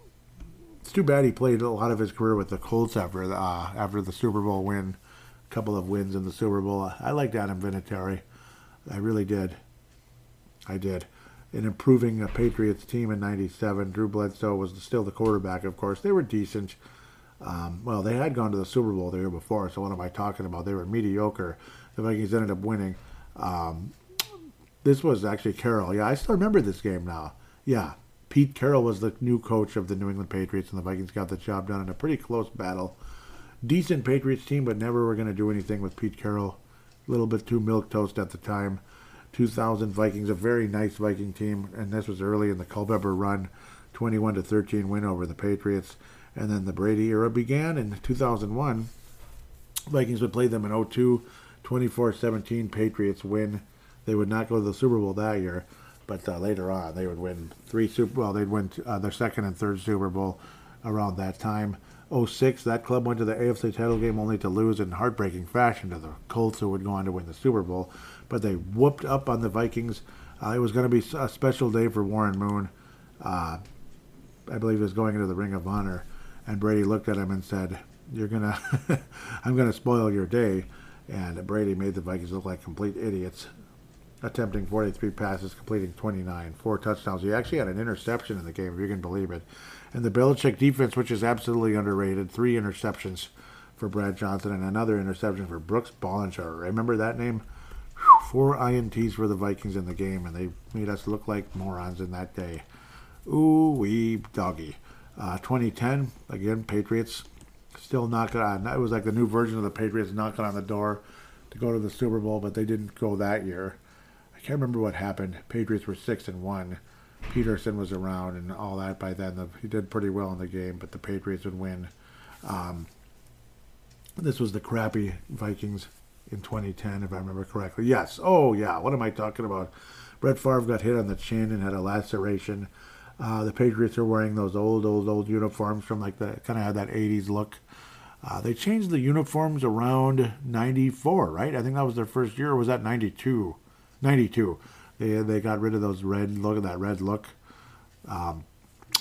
It's too bad he played a lot of his career with the Colts after the, uh, after the Super Bowl win. A couple of wins in the Super Bowl. I liked Adam Vinatieri. I really did. I did. In improving a Patriots team in 97, Drew Bledsoe was still the quarterback, of course. They were decent. Um, well, they had gone to the Super Bowl the year before, so what am I talking about? They were mediocre. The Vikings ended up winning. Um, this was actually Carroll. Yeah, I still remember this game now. Yeah, Pete Carroll was the new coach of the New England Patriots, and the Vikings got the job done in a pretty close battle. Decent Patriots team, but never were going to do anything with Pete Carroll. A little bit too milk toast at the time. 2000 Vikings, a very nice Viking team, and this was early in the Culpepper run, 21 to 13 win over the Patriots, and then the Brady era began in 2001. Vikings would play them in 02, 24-17. Patriots win they would not go to the Super Bowl that year, but uh, later on they would win three Super. Well, they'd win uh, their second and third Super Bowl around that time. 06, that club went to the AFC title game only to lose in heartbreaking fashion to the Colts, who would go on to win the Super Bowl. But they whooped up on the Vikings. Uh, it was going to be a special day for Warren Moon. Uh, I believe he was going into the Ring of Honor, and Brady looked at him and said, "You're gonna, I'm gonna spoil your day." And Brady made the Vikings look like complete idiots attempting 43 passes, completing 29, four touchdowns. He actually had an interception in the game, if you can believe it. And the Belichick defense, which is absolutely underrated, three interceptions for Brad Johnson and another interception for Brooks Bollinger. Remember that name? Four INTs for the Vikings in the game, and they made us look like morons in that day. Ooh wee doggy. Uh, 2010, again, Patriots still knocking on. It was like the new version of the Patriots knocking on the door to go to the Super Bowl, but they didn't go that year can't remember what happened. Patriots were six and one. Peterson was around and all that by then. The, he did pretty well in the game, but the Patriots would win. Um, this was the crappy Vikings in 2010, if I remember correctly. Yes. Oh, yeah. What am I talking about? Brett Favre got hit on the chin and had a laceration. Uh, the Patriots are wearing those old, old, old uniforms from like the kind of had that 80s look. Uh, they changed the uniforms around 94, right? I think that was their first year, or was that 92? 92. They they got rid of those red look at that red look, um,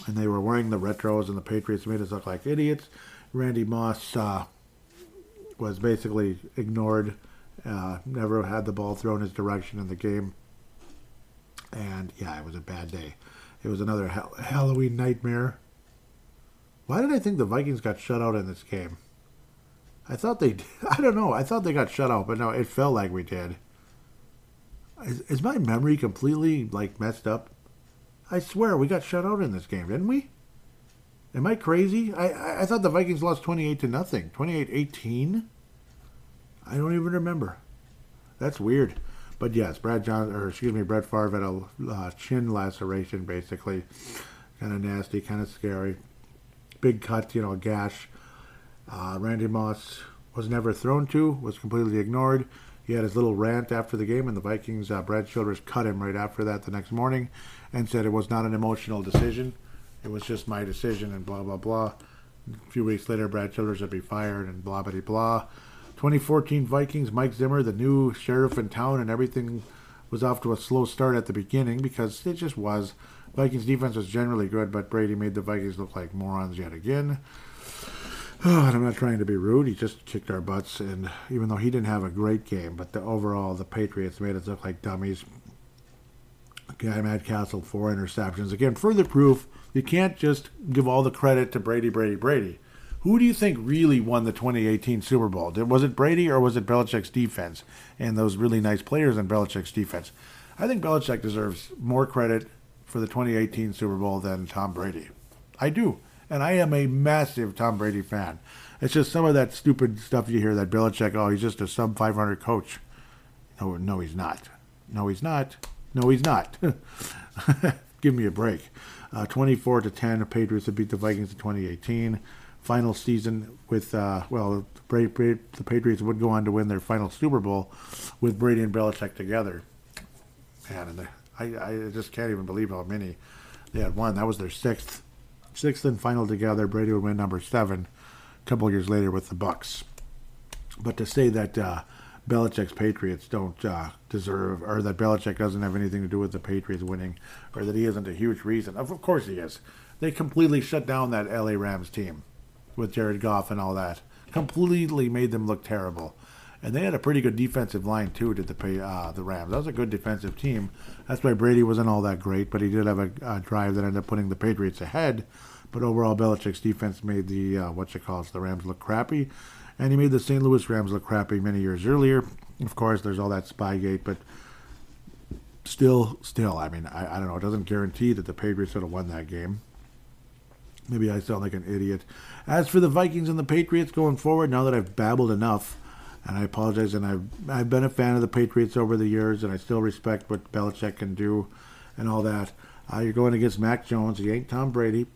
and they were wearing the retros, and the Patriots made us look like idiots. Randy Moss uh, was basically ignored, uh, never had the ball thrown his direction in the game, and yeah, it was a bad day. It was another ha- Halloween nightmare. Why did I think the Vikings got shut out in this game? I thought they, I don't know, I thought they got shut out, but no, it felt like we did. Is, is my memory completely like messed up? I swear we got shut out in this game, didn't we? Am I crazy? I, I thought the Vikings lost 28 to nothing. 28-18? I don't even remember. That's weird. But yes, Brad John, or excuse me, Brett Favre had a uh, chin laceration, basically. Kind of nasty, kind of scary. Big cut, you know, gash. Uh, Randy Moss was never thrown to, was completely ignored. He had his little rant after the game, and the Vikings, uh, Brad Childress cut him right after that the next morning and said it was not an emotional decision. It was just my decision, and blah, blah, blah. A few weeks later, Brad Childress would be fired, and blah, blah, blah. 2014 Vikings, Mike Zimmer, the new sheriff in town, and everything was off to a slow start at the beginning because it just was. Vikings defense was generally good, but Brady made the Vikings look like morons yet again. Oh, and I'm not trying to be rude. He just kicked our butts, and even though he didn't have a great game, but the overall the Patriots made us look like dummies. Guy Matt Cassel four interceptions. Again, further proof you can't just give all the credit to Brady, Brady, Brady. Who do you think really won the 2018 Super Bowl? Was it Brady or was it Belichick's defense and those really nice players in Belichick's defense? I think Belichick deserves more credit for the 2018 Super Bowl than Tom Brady. I do. And I am a massive Tom Brady fan. It's just some of that stupid stuff you hear that Belichick, oh, he's just a sub 500 coach. No, no, he's not. No, he's not. No, he's not. Give me a break. Uh, 24 to 10, the Patriots have beat the Vikings in 2018. Final season with, uh, well, the Patriots would go on to win their final Super Bowl with Brady and Belichick together. Man, and I, I just can't even believe how many they had won. That was their sixth, sixth and final together. Brady would win number seven a couple years later with the Bucs. But to say that uh, Belichick's Patriots don't uh, deserve, or that Belichick doesn't have anything to do with the Patriots winning, or that he isn't a huge reason. Of course he is. They completely shut down that LA Rams team with Jared Goff and all that. Completely made them look terrible. And they had a pretty good defensive line too. Did the uh, the Rams? That was a good defensive team. That's why Brady wasn't all that great, but he did have a, a drive that ended up putting the Patriots ahead. But overall, Belichick's defense made the uh, what you call it, the Rams look crappy and he made the St. Louis Rams look crappy many years earlier. Of course, there's all that Spygate, but still, still, I mean, I, I don't know. It doesn't guarantee that the Patriots would have won that game. Maybe I sound like an idiot. As for the Vikings and the Patriots going forward, now that I've babbled enough, and I apologize, and I've I've been a fan of the Patriots over the years, and I still respect what Belichick can do, and all that. Uh, you're going against Mac Jones. He ain't Tom Brady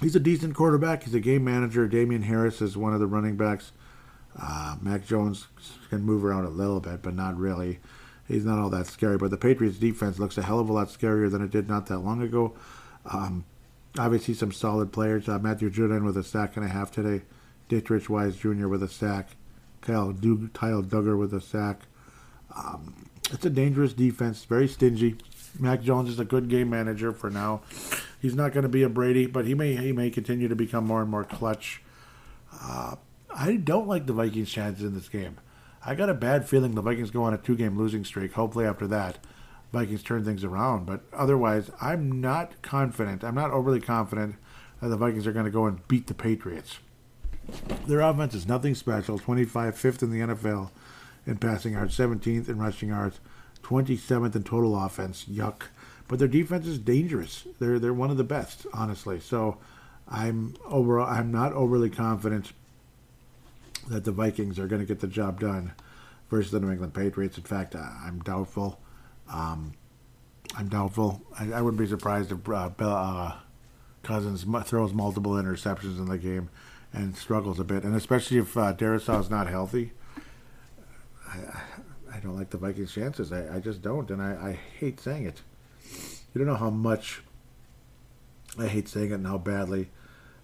he's a decent quarterback. He's a game manager. Damien Harris is one of the running backs. Uh, Mac Jones can move around a little bit, but not really. He's not all that scary. But the Patriots' defense looks a hell of a lot scarier than it did not that long ago. Um, obviously, some solid players. Uh, Matthew Judon with a sack and a half today. Deatrich Wise Jr. with a sack. Kyle, Dug- Kyle Dugger with a sack. Um, it's a dangerous defense, very stingy. Mac Jones is a good game manager for now. He's not going to be a Brady, but he may he may continue to become more and more clutch. Uh, I don't like the Vikings' chances in this game. I got a bad feeling the Vikings go on a two-game losing streak. Hopefully, after that, Vikings turn things around. But otherwise, I'm not confident. I'm not overly confident that the Vikings are going to go and beat the Patriots. Their offense is nothing special. 25, fifth in the NFL in passing yards, 17th in rushing yards, 27th in total offense. Yuck but their defense is dangerous. They're they're one of the best, honestly. So I'm over. I'm not overly confident that the Vikings are going to get the job done versus the New England Patriots. In fact, I'm doubtful. Um, I'm doubtful. I, I, wouldn't be surprised if uh, uh, Cousins throws multiple interceptions in the game and struggles a bit, and especially if uh, is not healthy. I, I don't like the Vikings' chances. I, I just don't, and I, I hate saying it. You don't know how much I hate saying it and how badly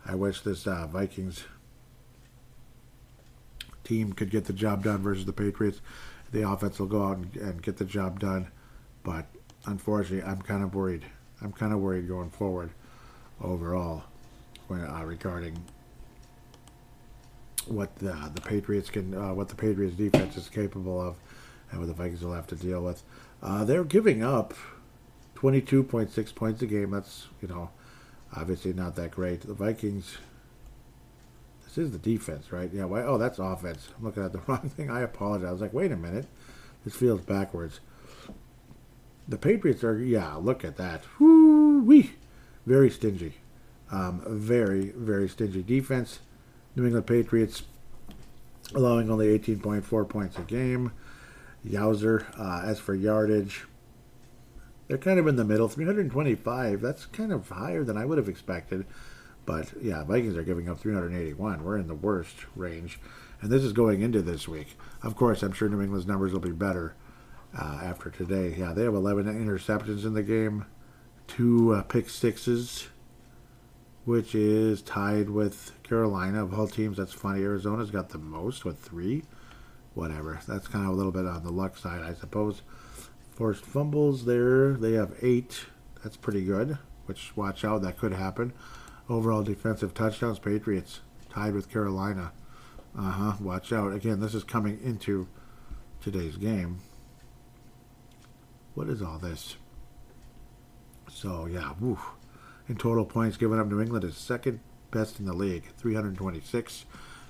I wish this uh, Vikings team could get the job done versus the Patriots. The offense will go out and, and get the job done, but unfortunately, I'm kind of worried. I'm kind of worried going forward overall when, uh, regarding what the, the Patriots can, uh, what the Patriots defense is capable of, and what the Vikings will have to deal with. Uh, they're giving up 22.6 points a game. That's, you know, obviously not that great. The Vikings, this is the defense, right? Yeah, why? Oh, that's offense. I'm looking at the wrong thing. I apologize. I was like, wait a minute. This feels backwards. The Patriots are, yeah, look at that. Whoo wee. Very stingy. Um, very, very stingy defense. New England Patriots allowing only 18.4 points a game. Yowzer. Uh, as for yardage, they're kind of in the middle. 325, that's kind of higher than I would have expected. But yeah, Vikings are giving up 381. We're in the worst range. And this is going into this week. Of course, I'm sure New England's numbers will be better uh, after today. Yeah, they have 11 interceptions in the game, two uh, pick sixes, which is tied with Carolina. Of all teams, that's funny. Arizona's got the most with three. Whatever. That's kind of a little bit on the luck side, I suppose. Forced fumbles there. They have eight. That's pretty good. Which, watch out, that could happen. Overall defensive touchdowns, Patriots tied with Carolina. Uh huh. Watch out. Again, this is coming into today's game. What is all this? So, yeah, woo. In total points given up, New England is second best in the league. 326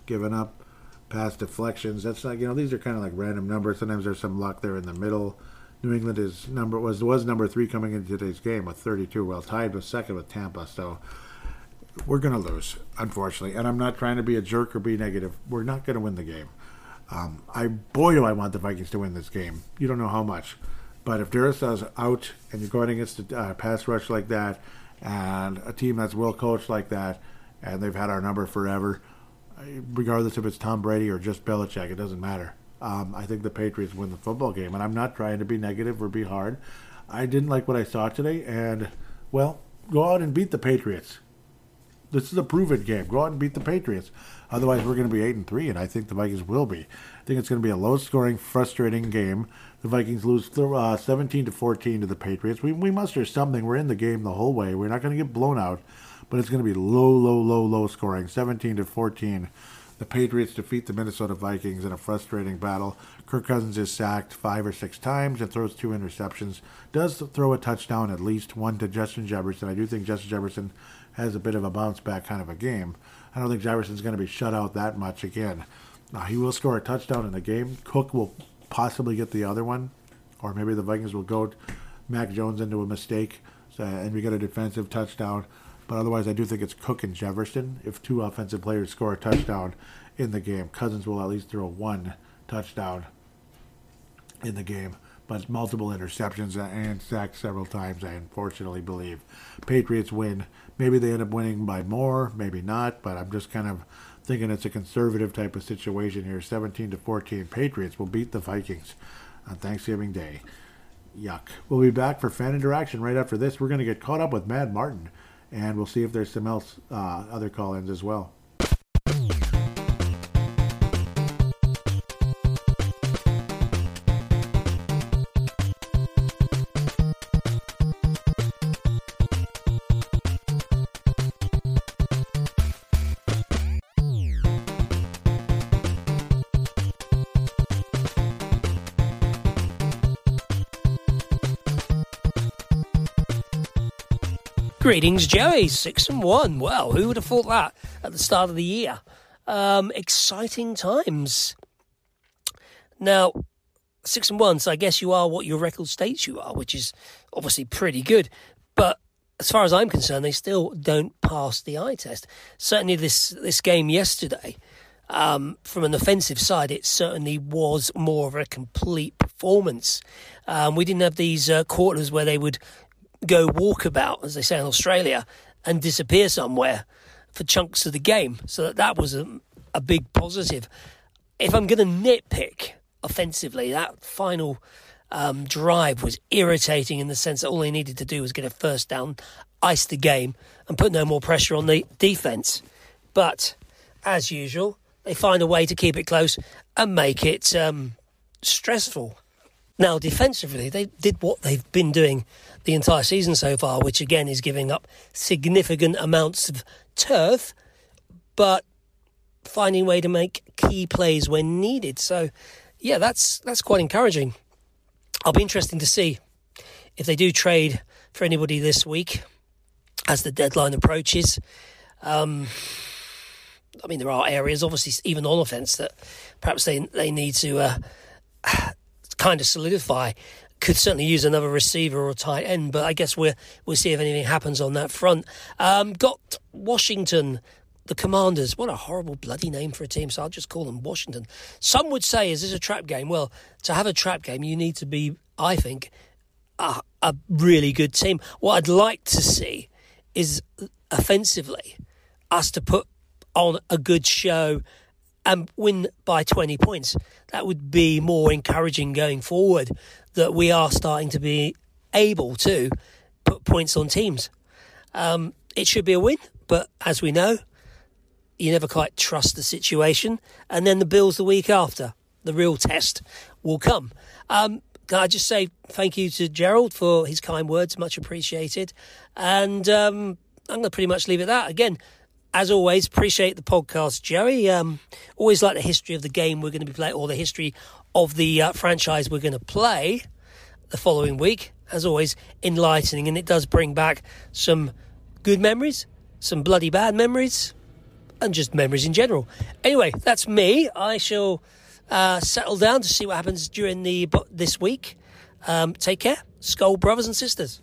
given up. Pass deflections. That's like, you know, these are kind of like random numbers. Sometimes there's some luck there in the middle. New England is number was was number three coming into today's game with 32, well tied with second with Tampa. So we're going to lose, unfortunately. And I'm not trying to be a jerk or be negative. We're not going to win the game. Um, I boy do I want the Vikings to win this game. You don't know how much, but if Darrisaw's out and you're going against a uh, pass rush like that, and a team that's well coached like that, and they've had our number forever, regardless if it's Tom Brady or just Belichick, it doesn't matter. Um, I think the Patriots win the football game, and I'm not trying to be negative or be hard. I didn't like what I saw today, and well, go out and beat the Patriots. This is a proven game. Go out and beat the Patriots. Otherwise, we're going to be eight and three, and I think the Vikings will be. I think it's going to be a low-scoring, frustrating game. The Vikings lose uh, 17 to 14 to the Patriots. We we muster something. We're in the game the whole way. We're not going to get blown out, but it's going to be low, low, low, low scoring. 17 to 14. The Patriots defeat the Minnesota Vikings in a frustrating battle. Kirk Cousins is sacked five or six times and throws two interceptions. Does throw a touchdown, at least one to Justin Jefferson. I do think Justin Jefferson has a bit of a bounce back kind of a game. I don't think Jefferson's going to be shut out that much again. Now, he will score a touchdown in the game. Cook will possibly get the other one, or maybe the Vikings will go Mac Jones into a mistake so, and we get a defensive touchdown. But otherwise, I do think it's Cook and Jefferson. If two offensive players score a touchdown in the game, Cousins will at least throw one touchdown in the game. But multiple interceptions and sacks several times, I unfortunately believe. Patriots win. Maybe they end up winning by more, maybe not, but I'm just kind of thinking it's a conservative type of situation here. 17 to 14. Patriots will beat the Vikings on Thanksgiving Day. Yuck. We'll be back for fan interaction right after this. We're going to get caught up with Mad Martin and we'll see if there's some else uh, other call-ins as well. Greetings, Joey. Six and one. Well, who would have thought that at the start of the year? Um, exciting times. Now, six and one. So I guess you are what your record states you are, which is obviously pretty good. But as far as I'm concerned, they still don't pass the eye test. Certainly, this this game yesterday, um, from an offensive side, it certainly was more of a complete performance. Um, we didn't have these uh, quarters where they would go walkabout, as they say in Australia, and disappear somewhere for chunks of the game. So that, that was a, a big positive. If I'm going to nitpick offensively, that final um, drive was irritating in the sense that all they needed to do was get a first down, ice the game, and put no more pressure on the defence. But as usual, they find a way to keep it close and make it um, stressful. Now, defensively, they did what they've been doing the entire season so far, which again is giving up significant amounts of turf, but finding a way to make key plays when needed. So, yeah, that's that's quite encouraging. I'll be interesting to see if they do trade for anybody this week as the deadline approaches. Um, I mean, there are areas, obviously, even on offence, that perhaps they they need to uh, kind of solidify. Could certainly use another receiver or tight end, but I guess we'll we'll see if anything happens on that front. Um, got Washington the Commanders. What a horrible bloody name for a team. So I'll just call them Washington. Some would say, is this a trap game? Well, to have a trap game, you need to be, I think, a, a really good team. What I'd like to see is offensively us to put on a good show and win by 20 points. That would be more encouraging going forward that we are starting to be able to put points on teams. Um, it should be a win, but as we know, you never quite trust the situation. And then the Bills the week after, the real test will come. Um, can I just say thank you to Gerald for his kind words, much appreciated. And um, I'm going to pretty much leave it at that. Again, as always, appreciate the podcast, Joey. Um, always like the history of the game we're going to be playing, or the history of the uh, franchise we're going to play the following week. As always, enlightening, and it does bring back some good memories, some bloody bad memories, and just memories in general. Anyway, that's me. I shall uh, settle down to see what happens during the this week. Um, take care, Skol brothers and sisters.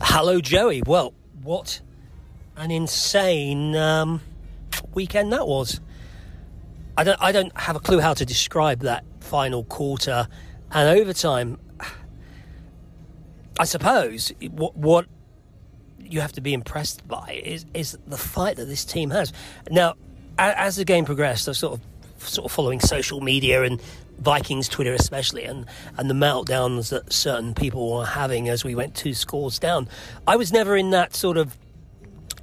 Hello, Joey. Well, what an insane um, weekend that was. I don't, I don't have a clue how to describe that final quarter and overtime. I suppose what, what you have to be impressed by is, is the fight that this team has. Now, as the game progressed, I was sort of sort of following social media and Vikings Twitter especially, and and the meltdowns that certain people were having as we went two scores down. I was never in that sort of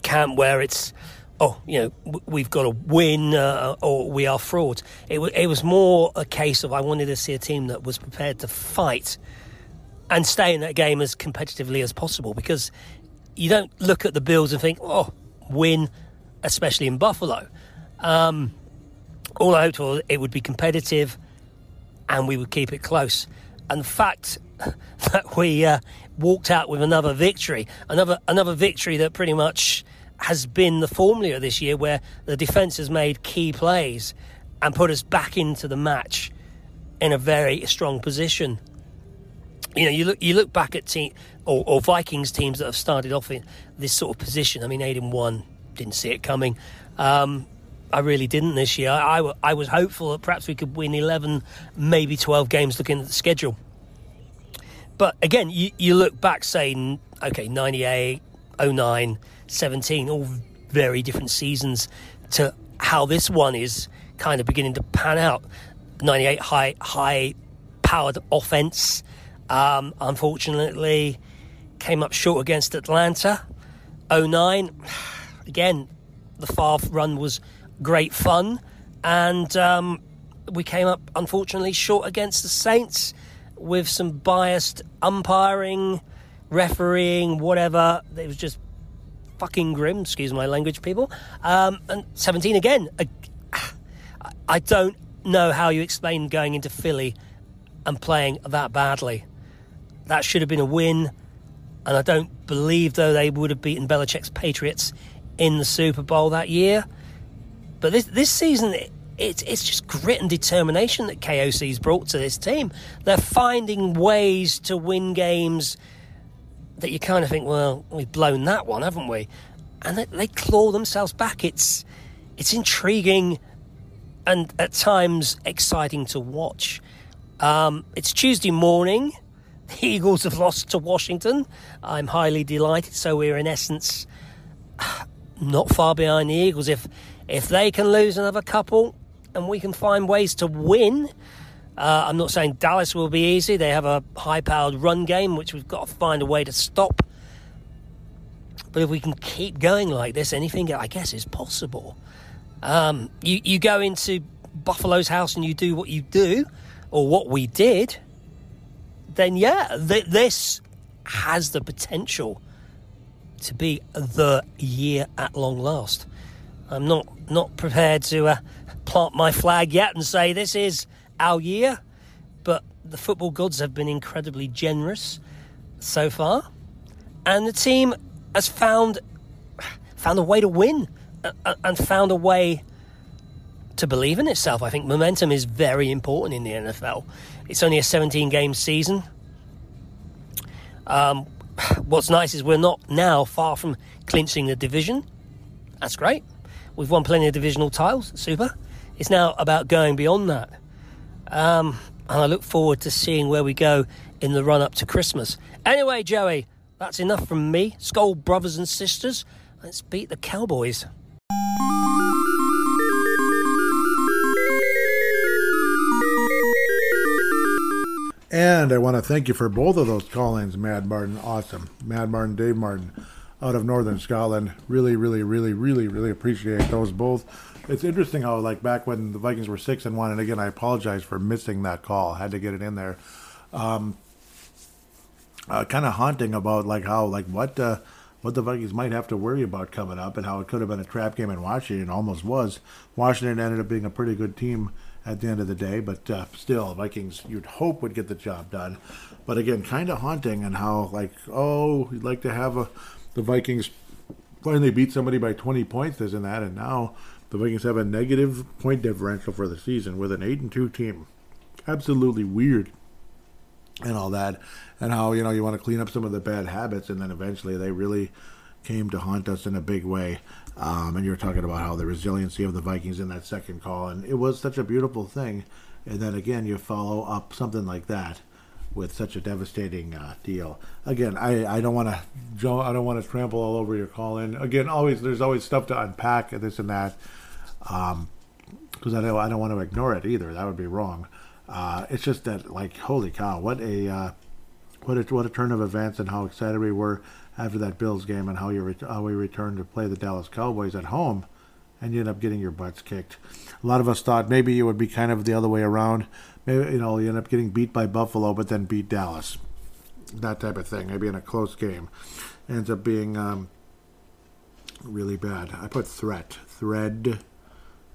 camp where it's oh, you know, we've got to win uh, or we are frauds. It, w- it was more a case of I wanted to see a team that was prepared to fight and stay in that game as competitively as possible because you don't look at the Bills and think, oh, win, especially in Buffalo. Um, all I hoped for it would be competitive and we would keep it close. And the fact that we uh, walked out with another victory, another another victory that pretty much has been the formula this year, where the defence has made key plays and put us back into the match in a very strong position. You know, you look you look back at team or, or Vikings teams that have started off in this sort of position. I mean, Aiden one didn't see it coming. Um, I really didn't this year. I, I, was hopeful that perhaps we could win 11, maybe 12 games looking at the schedule. But again, you, you look back saying, okay, 98, 09, 17, all very different seasons to how this one is kind of beginning to pan out. 98 high, high powered offense. Um, unfortunately, came up short against Atlanta. 09, again, the Favre run was great fun. And um, we came up, unfortunately, short against the Saints with some biased umpiring, refereeing, whatever. It was just fucking grim, excuse my language, people. Um, and 17 again. I don't know how you explain going into Philly and playing that badly. That should have been a win. And I don't believe, though, they would have beaten Belichick's Patriots in the Super Bowl that year. But this this season, it, it's it's just grit and determination that KOC's brought to this team. They're finding ways to win games that you kind of think, well, we've blown that one, haven't we? And they, they claw themselves back. It's it's intriguing and at times exciting to watch. Um, it's Tuesday morning. The Eagles have lost to Washington. I'm highly delighted. So we're in essence not far behind the Eagles. If if they can lose another couple and we can find ways to win, uh, I'm not saying Dallas will be easy. They have a high powered run game, which we've got to find a way to stop. But if we can keep going like this, anything I guess is possible. Um, you, you go into Buffalo's house and you do what you do, or what we did, then yeah, th- this has the potential to be the year at long last. I'm not not prepared to uh, plant my flag yet and say this is our year, but the football gods have been incredibly generous so far, and the team has found found a way to win and found a way to believe in itself. I think momentum is very important in the NFL. It's only a 17 game season. Um, what's nice is we're not now far from clinching the division. That's great. We've won plenty of divisional titles, super. It's now about going beyond that. Um, and I look forward to seeing where we go in the run up to Christmas. Anyway, Joey, that's enough from me. Skol brothers and sisters. Let's beat the Cowboys. And I want to thank you for both of those call-ins, Mad Martin. Awesome. Mad Martin, Dave Martin out of Northern Scotland. Really, really, really, really, really appreciate those both. It's interesting how, like, back when the Vikings were six and one, and again, I apologize for missing that call. Had to get it in there. Um, uh, kind of haunting about like how like what uh, what the Vikings might have to worry about coming up, and how it could have been a trap game in Washington. Almost was. Washington ended up being a pretty good team at the end of the day, but uh, still, Vikings you'd hope would get the job done. But again, kind of haunting, and how like oh, you'd like to have a the Vikings finally beat somebody by 20 points, and that, and now the Vikings have a negative point differential for the season with an 8 and 2 team. Absolutely weird. and all that, and how you know you want to clean up some of the bad habits, and then eventually they really came to haunt us in a big way. Um, and you were talking about how the resiliency of the Vikings in that second call, and it was such a beautiful thing. And then again, you follow up something like that with such a devastating uh, deal. Again, I, I don't want to I don't want to trample all over your call in. Again, always there's always stuff to unpack and this and that, because um, I don't I don't want to ignore it either. That would be wrong. Uh, it's just that like holy cow, what a uh, what a what a turn of events and how excited we were after that Bills game and how you re- how we returned to play the Dallas Cowboys at home, and you end up getting your butts kicked. A lot of us thought maybe it would be kind of the other way around. Maybe you know you end up getting beat by Buffalo, but then beat Dallas. That type of thing. Maybe in a close game, ends up being um, really bad. I put threat thread.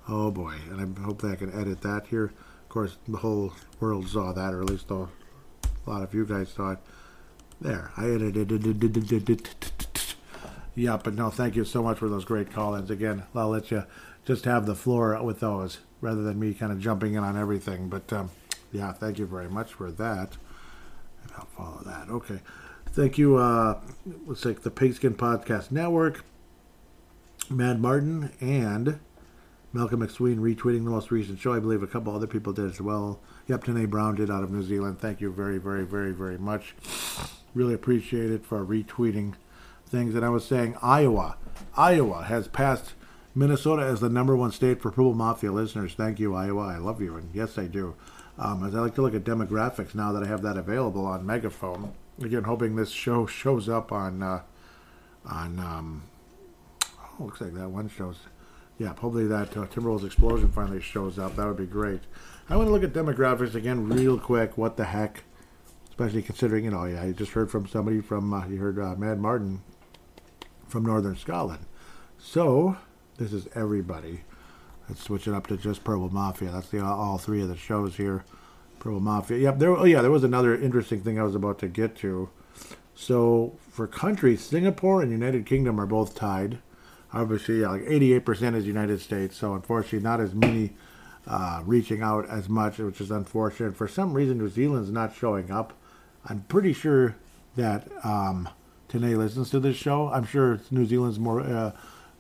Oh boy, and I hope that I can edit that here. Of course, the whole world saw that, or at least a lot of you guys saw it. There, I edited it. Yeah, but no, thank you so much for those great call-ins. Again, I'll let you just have the floor with those rather than me kind of jumping in on everything. But um, yeah, thank you very much for that. And I'll follow that. Okay. Thank you. Uh, let's take the Pigskin Podcast Network, Mad Martin, and Malcolm McSween retweeting the most recent show. I believe a couple other people did as well. Yep, Tanae Brown did out of New Zealand. Thank you very, very, very, very much. Really appreciate it for retweeting things. And I was saying Iowa. Iowa has passed Minnesota as the number one state for Purple Mafia listeners. Thank you, Iowa. I love you. And yes, I do. Um, as I like to look at demographics now that I have that available on Megaphone. Again, hoping this show shows up on, uh, on, um, oh, looks like that one shows. Yeah, hopefully that uh, Timberwolves Explosion finally shows up. That would be great. I want to look at demographics again real quick. What the heck? especially considering you know I just heard from somebody from uh, you heard uh, Mad Martin from Northern Scotland. So this is everybody. Let's switch it up to just Purple Mafia. That's the all three of the shows here. Purple Mafia. Yep. There. Oh yeah. There was another interesting thing I was about to get to. So for countries, Singapore and United Kingdom are both tied. Obviously, yeah, like 88% is United States. So unfortunately, not as many uh, reaching out as much, which is unfortunate. For some reason, New Zealand's not showing up. I'm pretty sure that um, Tanae listens to this show. I'm sure New Zealand's more. Uh,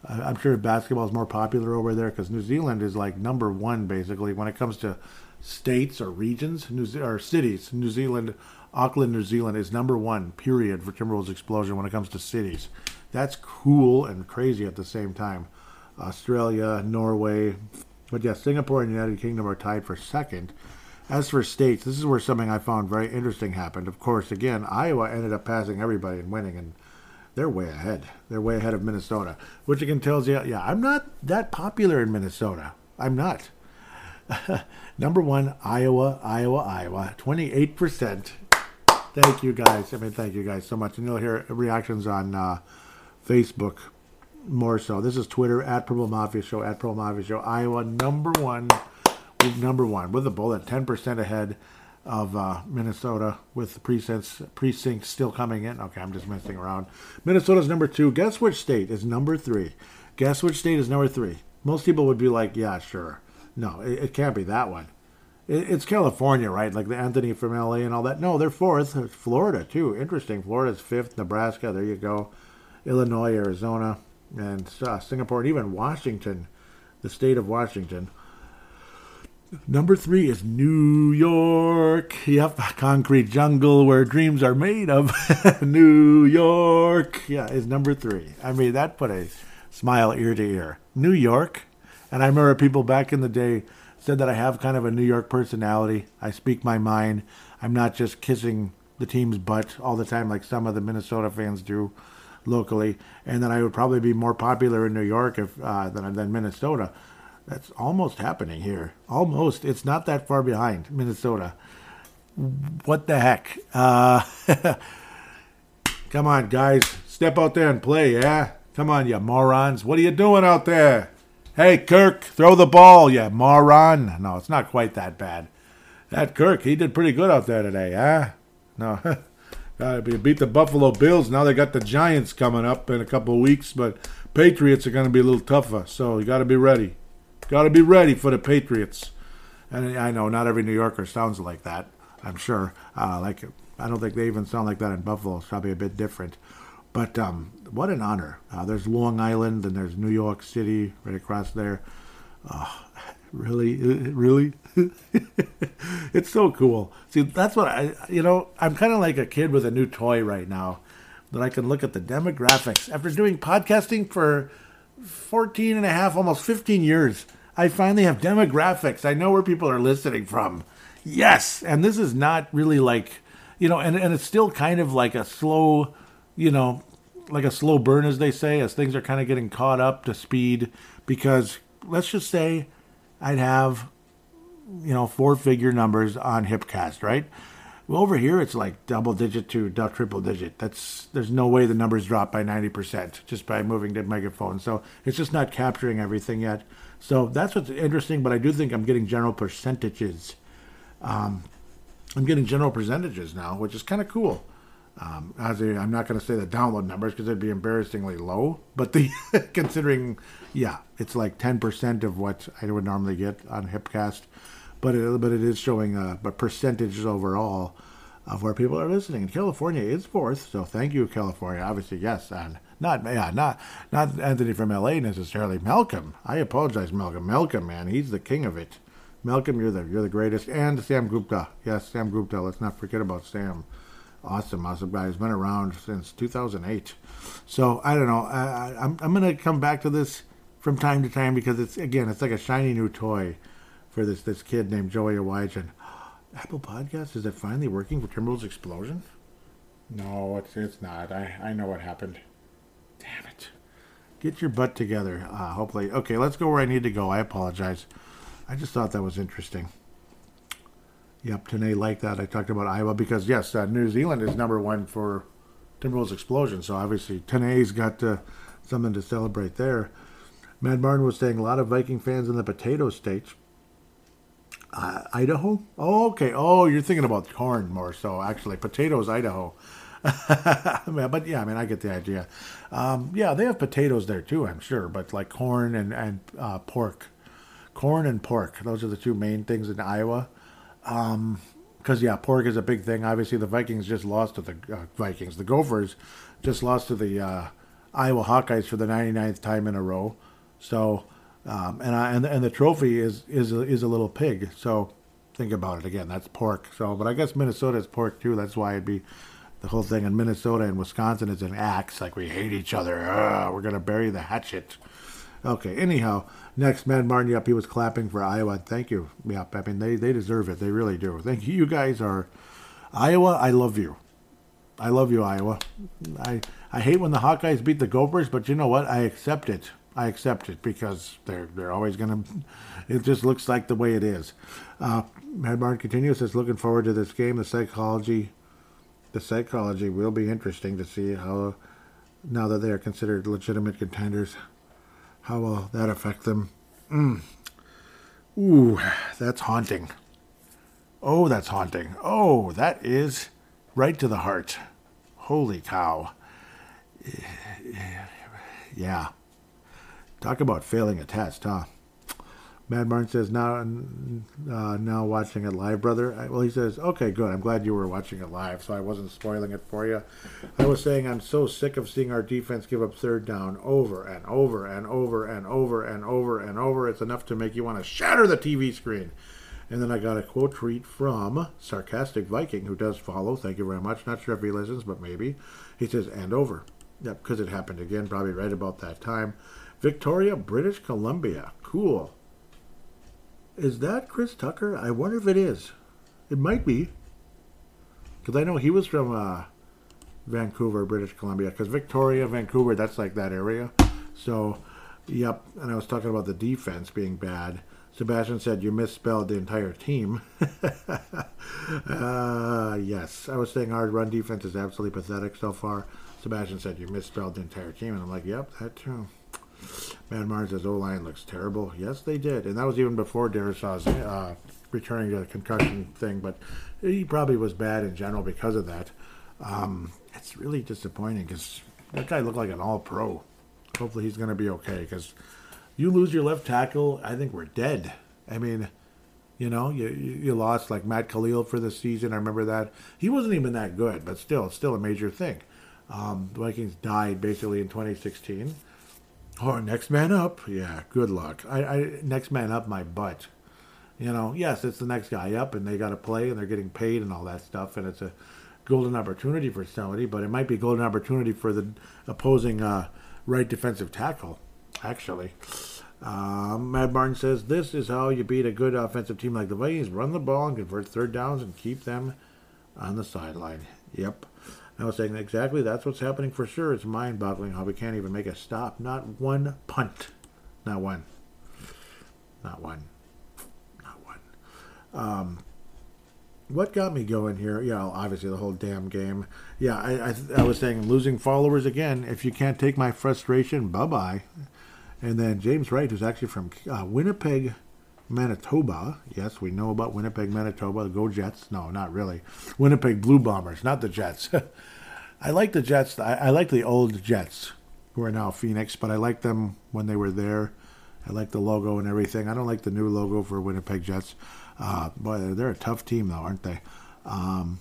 I'm sure basketball is more popular over there because New Zealand is like number one basically when it comes to states or regions, New Ze- or cities. New Zealand, Auckland, New Zealand is number one. Period for Timberwolves Explosion when it comes to cities. That's cool and crazy at the same time. Australia, Norway, but yeah, Singapore and United Kingdom are tied for second. As for states, this is where something I found very interesting happened. Of course, again, Iowa ended up passing everybody and winning, and they're way ahead. They're way ahead of Minnesota, which again tells you, yeah, I'm not that popular in Minnesota. I'm not. Number one, Iowa, Iowa, Iowa, 28%. Thank you guys. I mean, thank you guys so much. And you'll hear reactions on uh, Facebook more so. This is Twitter at Purple Mafia Show, at Purple Mafia Show, Iowa, number one number one with a bullet, 10% ahead of uh, Minnesota with the precincts, precincts still coming in. Okay, I'm just messing around. Minnesota's number two. Guess which state is number three? Guess which state is number three? Most people would be like, yeah, sure. No, it, it can't be that one. It, it's California, right? Like the Anthony from LA and all that. No, they're fourth. Florida, too. Interesting. Florida's fifth. Nebraska, there you go. Illinois, Arizona, and uh, Singapore, and even Washington, the state of Washington. Number three is New York. Yep, concrete jungle where dreams are made of. New York. Yeah, is number three. I mean, that put a smile ear to ear. New York. And I remember people back in the day said that I have kind of a New York personality. I speak my mind. I'm not just kissing the team's butt all the time like some of the Minnesota fans do locally. And that I would probably be more popular in New York if, uh, than, than Minnesota. That's almost happening here. Almost. It's not that far behind Minnesota. What the heck? Uh, come on, guys. Step out there and play, yeah? Come on, you morons. What are you doing out there? Hey, Kirk, throw the ball, you moron. No, it's not quite that bad. That Kirk, he did pretty good out there today, huh? No. uh, beat the Buffalo Bills. Now they got the Giants coming up in a couple of weeks, but Patriots are going to be a little tougher, so you got to be ready. Got to be ready for the Patriots. And I know not every New Yorker sounds like that. I'm sure. Uh, like I don't think they even sound like that in Buffalo. It's probably a bit different. But um, what an honor. Uh, there's Long Island and there's New York City right across there. Oh, really, really, it's so cool. See, that's what I, you know, I'm kind of like a kid with a new toy right now that I can look at the demographics. After doing podcasting for 14 and a half, almost 15 years, I finally have demographics. I know where people are listening from. Yes. And this is not really like, you know, and, and it's still kind of like a slow, you know, like a slow burn, as they say, as things are kind of getting caught up to speed. Because let's just say I'd have, you know, four figure numbers on Hipcast, right? Well, over here it's like double digit to triple digit. That's there's no way the numbers drop by ninety percent just by moving the megaphone. So it's just not capturing everything yet. So that's what's interesting. But I do think I'm getting general percentages. Um, I'm getting general percentages now, which is kind of cool. Um, as a, I'm not going to say the download numbers because they'd be embarrassingly low, but the considering, yeah, it's like 10% of what I would normally get on Hipcast, but it, but it is showing uh, a, a percentage overall of where people are listening. And California is fourth, so thank you, California. Obviously, yes, and not yeah, not not Anthony from LA necessarily. Malcolm, I apologize, Malcolm. Malcolm, man, he's the king of it. Malcolm, you're the you're the greatest, and Sam Gupta. Yes, Sam Gupta. Let's not forget about Sam. Awesome, awesome guy. He's been around since 2008. So I don't know. I, I, I'm I'm gonna come back to this from time to time because it's again, it's like a shiny new toy for this this kid named Joey Awajan. Apple Podcast is it finally working for Timberwolves Explosion? No, it's it's not. I I know what happened. Damn it! Get your butt together. Uh, hopefully, okay. Let's go where I need to go. I apologize. I just thought that was interesting. Yep, Tanae liked that. I talked about Iowa because yes, uh, New Zealand is number one for Timberwolves Explosion. So obviously Tanae's got uh, something to celebrate there. Mad Martin was saying a lot of Viking fans in the potato states. Uh, Idaho? Oh, okay. Oh, you're thinking about corn more so. Actually, potatoes, Idaho. but yeah, I mean, I get the idea. Um, yeah, they have potatoes there too, I'm sure. But like corn and and uh, pork, corn and pork. Those are the two main things in Iowa. Um, because yeah, pork is a big thing. Obviously, the Vikings just lost to the uh, Vikings. The Gophers just lost to the uh, Iowa Hawkeyes for the 99th time in a row. So um, and I, and and the trophy is is a, is a little pig. So think about it again. That's pork. So, but I guess Minnesota is pork too. That's why it'd be the whole thing in Minnesota and Wisconsin is an axe. Like we hate each other. Ugh, we're gonna bury the hatchet. Okay. Anyhow, next man Martin. Yep, he was clapping for Iowa. Thank you. Yep. I mean they they deserve it. They really do. Thank you. You guys are Iowa. I love you. I love you, Iowa. I I hate when the Hawkeyes beat the Gophers, but you know what? I accept it. I accept it because they're they're always going to. It just looks like the way it is. Uh, Martin continues says, looking forward to this game. The psychology, the psychology will be interesting to see how, now that they are considered legitimate contenders, how will that affect them? Mm. Ooh, that's haunting. Oh, that's haunting. Oh, that is right to the heart. Holy cow. Yeah. Talk about failing a test, huh? Mad Martin says, now, uh, now watching it live, brother. Well, he says, okay, good. I'm glad you were watching it live, so I wasn't spoiling it for you. I was saying I'm so sick of seeing our defense give up third down over and over and over and over and over and over. It's enough to make you want to shatter the TV screen. And then I got a quote tweet from Sarcastic Viking, who does follow. Thank you very much. Not sure if he listens, but maybe. He says, and over. Yep, because it happened again, probably right about that time. Victoria, British Columbia. Cool. Is that Chris Tucker? I wonder if it is. It might be. Because I know he was from uh, Vancouver, British Columbia. Because Victoria, Vancouver, that's like that area. So, yep. And I was talking about the defense being bad. Sebastian said you misspelled the entire team. uh, yes, I was saying our run defense is absolutely pathetic so far. Sebastian said you misspelled the entire team, and I'm like, yep, that too. Man Mars says O line looks terrible. Yes, they did, and that was even before Darrisaw's uh, returning to the concussion thing. But he probably was bad in general because of that. Um, it's really disappointing because that guy looked like an All Pro. Hopefully, he's going to be okay because you lose your left tackle, I think we're dead. I mean, You know, you you lost like Matt Kalil for the season. I remember that he wasn't even that good, but still, it's still a major thing. Um, the Vikings died basically in 2016. Oh, next man up. Yeah, good luck. I, I next man up my butt. You know, yes, it's the next guy up, and they got to play, and they're getting paid, and all that stuff, and it's a golden opportunity for somebody, but it might be golden opportunity for the opposing uh, right defensive tackle. Actually, um, Mad Martin says this is how you beat a good offensive team like the Vikings: run the ball and convert third downs and keep them on the sideline. Yep. I was saying exactly that's what's happening for sure. It's mind boggling how we can't even make a stop. Not one punt. Not one. Not one. Not one. Um, what got me going here? Yeah, obviously the whole damn game. Yeah, I, I, I was saying losing followers again. If you can't take my frustration, bye bye. And then James Wright, who's actually from uh, Winnipeg, Manitoba. Yes, we know about Winnipeg, Manitoba. Go Jets. No, not really. Winnipeg Blue Bombers, not the Jets. I like the Jets. I, I like the old Jets, who are now Phoenix, but I like them when they were there. I like the logo and everything. I don't like the new logo for Winnipeg Jets. Uh, boy, they're a tough team, though, aren't they? Um,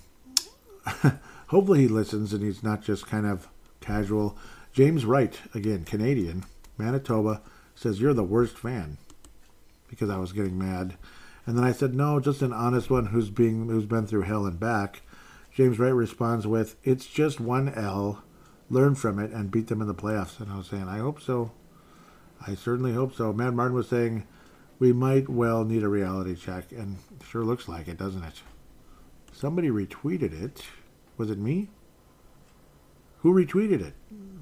hopefully he listens and he's not just kind of casual. James Wright, again, Canadian, Manitoba, says, You're the worst fan because I was getting mad. And then I said, No, just an honest one who's being who's been through hell and back. James Wright responds with, It's just one L. Learn from it and beat them in the playoffs. And I was saying, I hope so. I certainly hope so. Mad Martin was saying, We might well need a reality check. And sure looks like it, doesn't it? Somebody retweeted it. Was it me? Who retweeted it?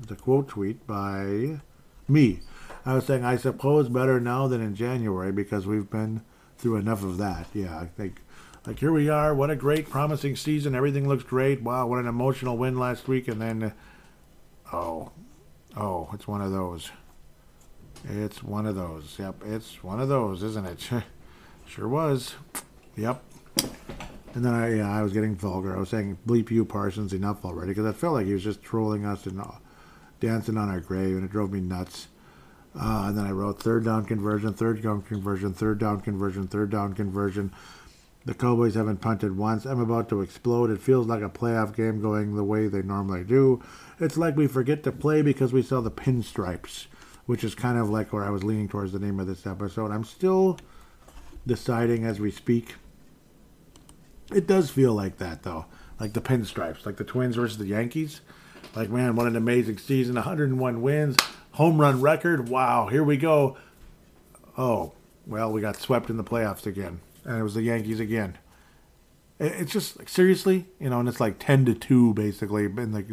The quote tweet by me. I was saying, I suppose better now than in January because we've been through enough of that. Yeah, I think, like, here we are. What a great, promising season. Everything looks great. Wow, what an emotional win last week. And then, oh, oh, it's one of those. It's one of those. Yep, it's one of those, isn't it? sure was. Yep. And then I, yeah, I was getting vulgar. I was saying, bleep you, Parsons, enough already, because I felt like he was just trolling us and uh, dancing on our grave, and it drove me nuts. Uh, and then I wrote third down conversion, third down conversion, third down conversion, third down conversion. The Cowboys haven't punted once. I'm about to explode. It feels like a playoff game going the way they normally do. It's like we forget to play because we saw the pinstripes, which is kind of like where I was leaning towards the name of this episode. I'm still deciding as we speak. It does feel like that, though. Like the pinstripes, like the Twins versus the Yankees. Like, man, what an amazing season. 101 wins, home run record. Wow, here we go. Oh, well, we got swept in the playoffs again, and it was the Yankees again. It's just like, seriously, you know, and it's like ten to two basically in like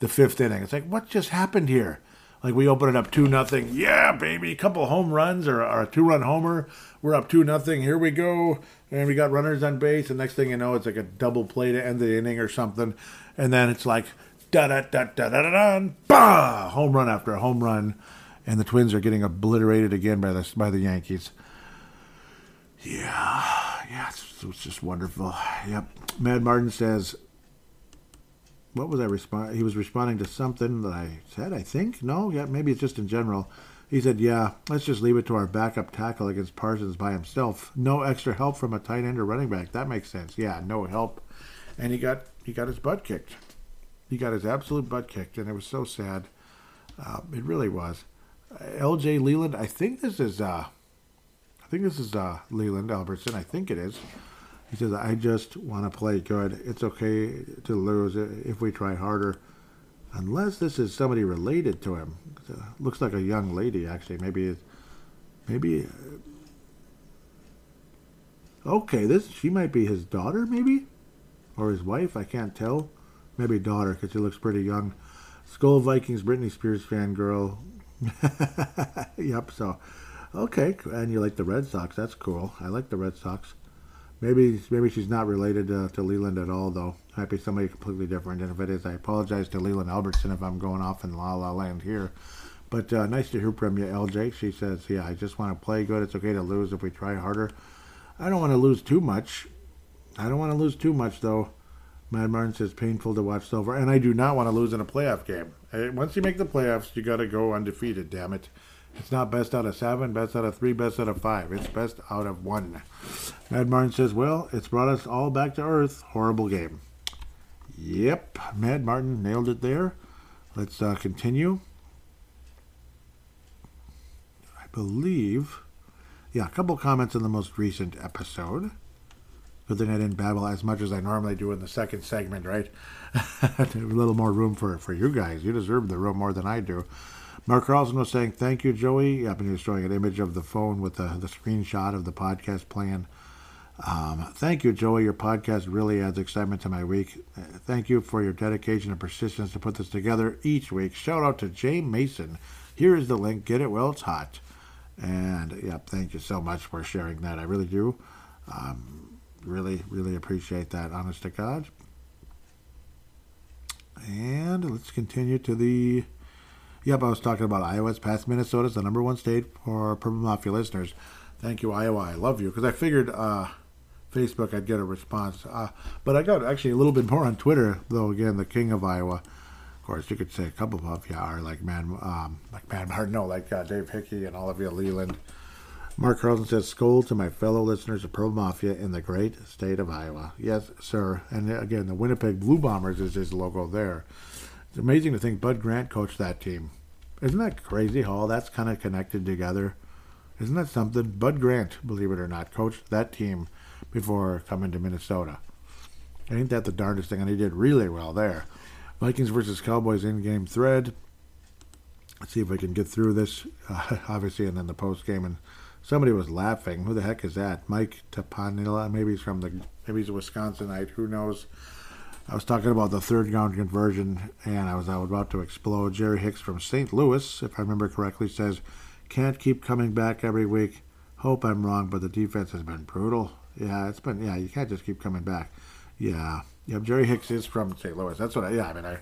the fifth inning. It's like what just happened here? Like we open it up two nothing. Yeah, baby, a couple home runs or, or a two run homer. We're up two nothing. Here we go, and we got runners on base. And next thing you know, it's like a double play to end the inning or something. And then it's like da da da da da da da, bah! Home run after home run, and the Twins are getting obliterated again by the by the Yankees. Yeah, yeah, it's, it's just wonderful. Yep. Mad Martin says, "What was I respond? He was responding to something that I said. I think no, yeah, maybe it's just in general." He said, "Yeah, let's just leave it to our backup tackle against Parsons by himself. No extra help from a tight end or running back. That makes sense. Yeah, no help." And he got he got his butt kicked. He got his absolute butt kicked, and it was so sad. Uh, it really was. L.J. Leland, I think this is, uh, I think this is uh, Leland Albertson. I think it is. He says, "I just want to play good. It's okay to lose if we try harder, unless this is somebody related to him. Uh, looks like a young lady, actually. Maybe, maybe." Uh, okay, this she might be his daughter, maybe, or his wife. I can't tell maybe daughter because she looks pretty young. Skol Vikings, Britney Spears fan girl. yep. So, okay, and you like the Red Sox? That's cool. I like the Red Sox. Maybe maybe she's not related uh, to Leland at all, though. Might be somebody completely different. And if it is, I apologize to Leland Albertson if I'm going off in la la land here. But uh, nice to hear from you, LJ. She says, "Yeah, I just want to play good. It's okay to lose if we try harder. I don't want to lose too much. I don't want to lose too much, though. Mad Martin says painful to watch Silver, and I do not want to lose in a playoff game. Once you make the playoffs, you got to go undefeated. Damn it! It's not best out of seven, best out of three, best out of five. It's best out of one. Mad Martin says, well, it's brought us all back to earth. Horrible game. Yep, Mad Martin nailed it there. Let's uh, continue. I believe, yeah, a couple comments in the most recent episode. Good thing I didn't babble as much as I normally do in the second segment, right? a little more room for, for you guys. You deserve the room more than I do. Mark Carlson was saying, Thank you, Joey. I've been showing an image of the phone with the, the screenshot of the podcast playing. Um, thank you, Joey. Your podcast really adds excitement to my week. Thank you for your dedication and persistence to put this together each week. Shout out to Jay Mason. Here is the link. Get it while it's hot. And, yeah, thank you so much for sharing that. I really do. Um, really, really appreciate that, honest to God. And let's continue to the. Yep, I was talking about Iowa's past Minnesota's the number one state for Purple Mafia listeners. Thank you, Iowa. I love you because I figured uh, Facebook I'd get a response, uh, but I got actually a little bit more on Twitter. Though again, the king of Iowa. Of course, you could say a couple of you are like man, um, like man, Martin, no, like uh, Dave Hickey and you, Leland. Mark Carlson says, "Skol to my fellow listeners of Purple Mafia in the great state of Iowa." Yes, sir. And again, the Winnipeg Blue Bombers is his logo there. It's amazing to think Bud Grant coached that team. Isn't that crazy how all that's kind of connected together? Isn't that something? Bud Grant, believe it or not, coached that team before coming to Minnesota. Ain't that the darndest thing? And he did really well there. Vikings versus Cowboys in game thread. Let's see if we can get through this, uh, obviously, and then the post game. And somebody was laughing. Who the heck is that? Mike Tapanila? Maybe he's from the, maybe he's a Wisconsinite. Who knows? I was talking about the third down conversion, and I was, I was about to explode. Jerry Hicks from St. Louis, if I remember correctly, says, "Can't keep coming back every week." Hope I'm wrong, but the defense has been brutal. Yeah, it's been. Yeah, you can't just keep coming back. Yeah, yeah. Jerry Hicks is from St. Louis. That's what. I, yeah, I mean, I,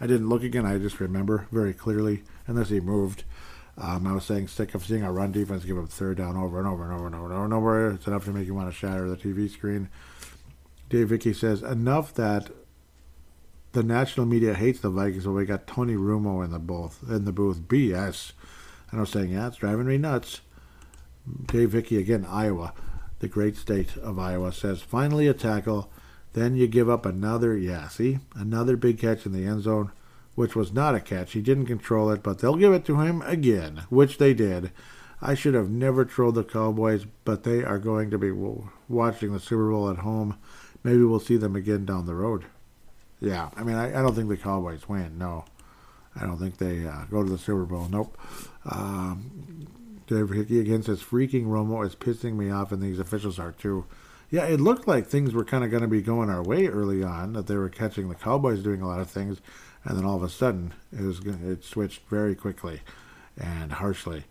I didn't look again. I just remember very clearly, unless he moved. Um, I was saying, sick of seeing our run defense give up third down over and over and over and over and over and over. It's enough to make you want to shatter the TV screen. Dave Vicky says enough that the national media hates the Vikings, but we got Tony Romo in the booth. In the booth, BS. And I was saying, yeah, it's driving me nuts. Dave Vicky again, Iowa, the great state of Iowa, says finally a tackle. Then you give up another, yeah, see, another big catch in the end zone, which was not a catch. He didn't control it, but they'll give it to him again, which they did. I should have never trolled the Cowboys, but they are going to be watching the Super Bowl at home. Maybe we'll see them again down the road. Yeah, I mean, I, I don't think the Cowboys win. No, I don't think they uh, go to the Super Bowl. Nope. Um, Dave Hickey again says, freaking Romo is pissing me off, and these officials are too. Yeah, it looked like things were kind of going to be going our way early on, that they were catching the Cowboys doing a lot of things, and then all of a sudden it was it switched very quickly and harshly.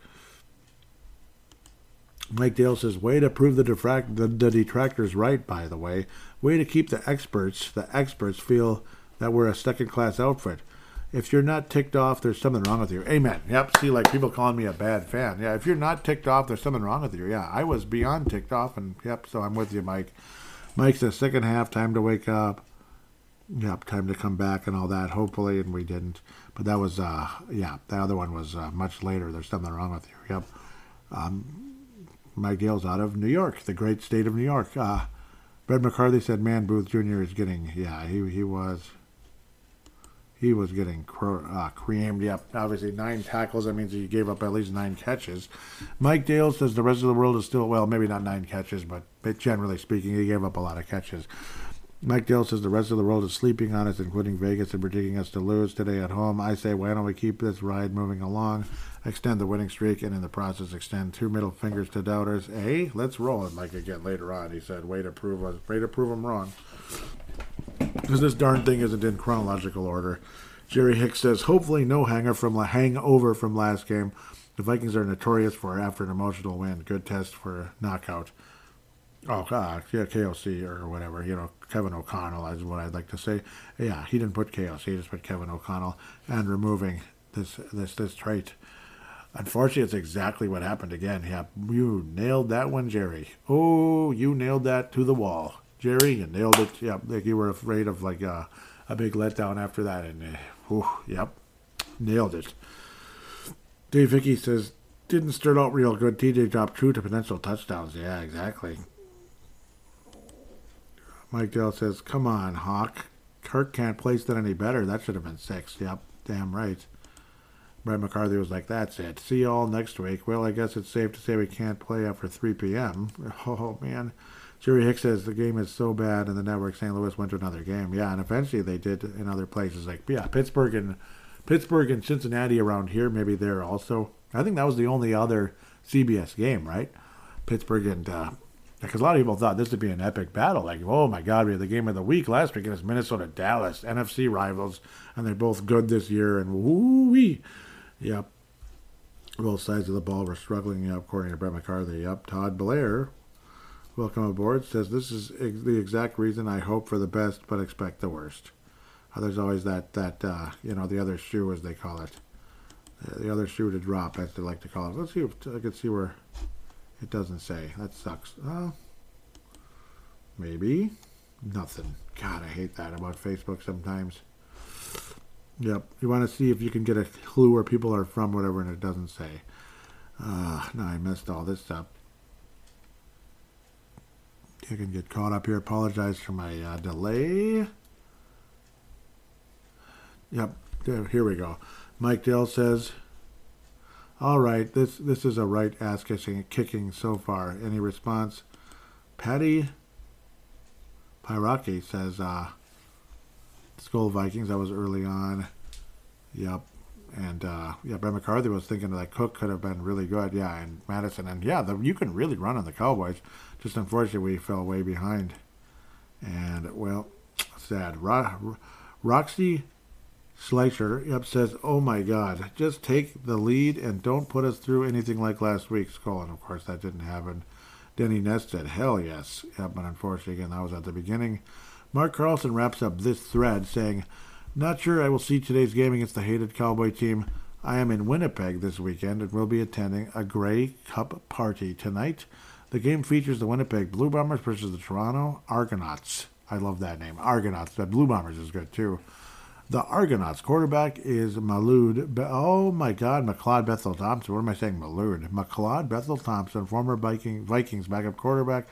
Mike Dale says, way to prove the, defract- the, the detractors right, by the way. Way to keep the experts, the experts feel that we're a second class outfit. If you're not ticked off, there's something wrong with you. Amen. Yep. See, like people calling me a bad fan. Yeah. If you're not ticked off, there's something wrong with you. Yeah. I was beyond ticked off, and yep. So I'm with you, Mike. Mike says second half, time to wake up. Yep. Time to come back and all that. Hopefully, and we didn't. But that was, uh, yeah. The other one was uh, much later. There's something wrong with you. Yep. Um, Mike Dale's out of New York, the great state of New York. Uh, Brett McCarthy said, "Man, Booth Jr. is getting, yeah, he he was, he was getting cr- uh, creamed. Yep, obviously nine tackles. That means he gave up at least nine catches. Mike Dale says the rest of the world is still well, maybe not nine catches, but, but generally speaking, he gave up a lot of catches. Mike Dale says the rest of the world is sleeping on us, including Vegas, and predicting us to lose today at home. I say, why don't we keep this ride moving along, extend the winning streak, and in the process extend two middle fingers to doubters? Hey, let's roll it. Like again later on, he said, way to prove us, way to prove them wrong. Because this darn thing isn't in chronological order. Jerry Hicks says, hopefully no hanger from la- hangover from last game. The Vikings are notorious for after an emotional win. Good test for knockout. Oh, God, yeah, KOC or whatever, you know, Kevin O'Connell is what I'd like to say. Yeah, he didn't put KOC, he just put Kevin O'Connell and removing this this this trait. Unfortunately, it's exactly what happened again. Yeah, you nailed that one, Jerry. Oh, you nailed that to the wall, Jerry. You nailed it. Yep, like you were afraid of like a, a big letdown after that, and uh, yep, nailed it. Dave Vicky says didn't start out real good. TJ dropped two to potential touchdowns. Yeah, exactly. Mike Dale says, "Come on, Hawk. Kirk can't place that any better. That should have been six. Yep, damn right." Brett McCarthy was like, "That's it. See you all next week." Well, I guess it's safe to say we can't play after 3 p.m. Oh man. Jerry Hicks says the game is so bad, and the network St. Louis went to another game. Yeah, and eventually they did in other places like yeah, Pittsburgh and Pittsburgh and Cincinnati around here. Maybe there also. I think that was the only other CBS game, right? Pittsburgh and uh, because a lot of people thought this would be an epic battle. Like, oh my God, we had the game of the week last week, and it's Minnesota Dallas, NFC rivals, and they're both good this year. And woo wee, yep. Both sides of the ball were struggling, yep, according to Brett McCarthy. Yep, Todd Blair, welcome aboard, says this is ex- the exact reason I hope for the best but expect the worst. Uh, there's always that that uh, you know the other shoe as they call it, uh, the other shoe to drop as they like to call it. Let's see if I can see where it doesn't say. That sucks. Maybe nothing. God, I hate that about Facebook sometimes. Yep, you want to see if you can get a clue where people are from, whatever, and it doesn't say. Uh, no, I missed all this stuff. I can get caught up here. Apologize for my uh, delay. Yep, here we go. Mike Dale says, "All right, this this is a right ass kicking kicking so far." Any response? Patty Pyraki says, uh, "Skol Vikings." That was early on. Yep, and uh, yeah, Brett McCarthy was thinking that Cook could have been really good. Yeah, and Mattison, and yeah, the, you can really run on the Cowboys. Just unfortunately, we fell way behind. And well, sad. Ro- Roxy Schleicher yep, says, "Oh my God, just take the lead and don't put us through anything like last week's call." And of course, that didn't happen. Denny Nest said, "Hell yes." Yep, but unfortunately, again, that was at the beginning. Mark Carlson wraps up this thread saying, "Not sure I will see today's game against the hated Cowboy team. I am in Winnipeg this weekend and will be attending a Grey Cup party tonight. The game features the Winnipeg Blue Bombers versus the Toronto Argonauts. I love that name, Argonauts. But Blue Bombers is good too." The Argonauts quarterback is Malud. Be- oh my God, McLeod Bethel Thompson. What am I saying? Malud. McLeod Bethel Thompson, former Viking Vikings backup quarterback,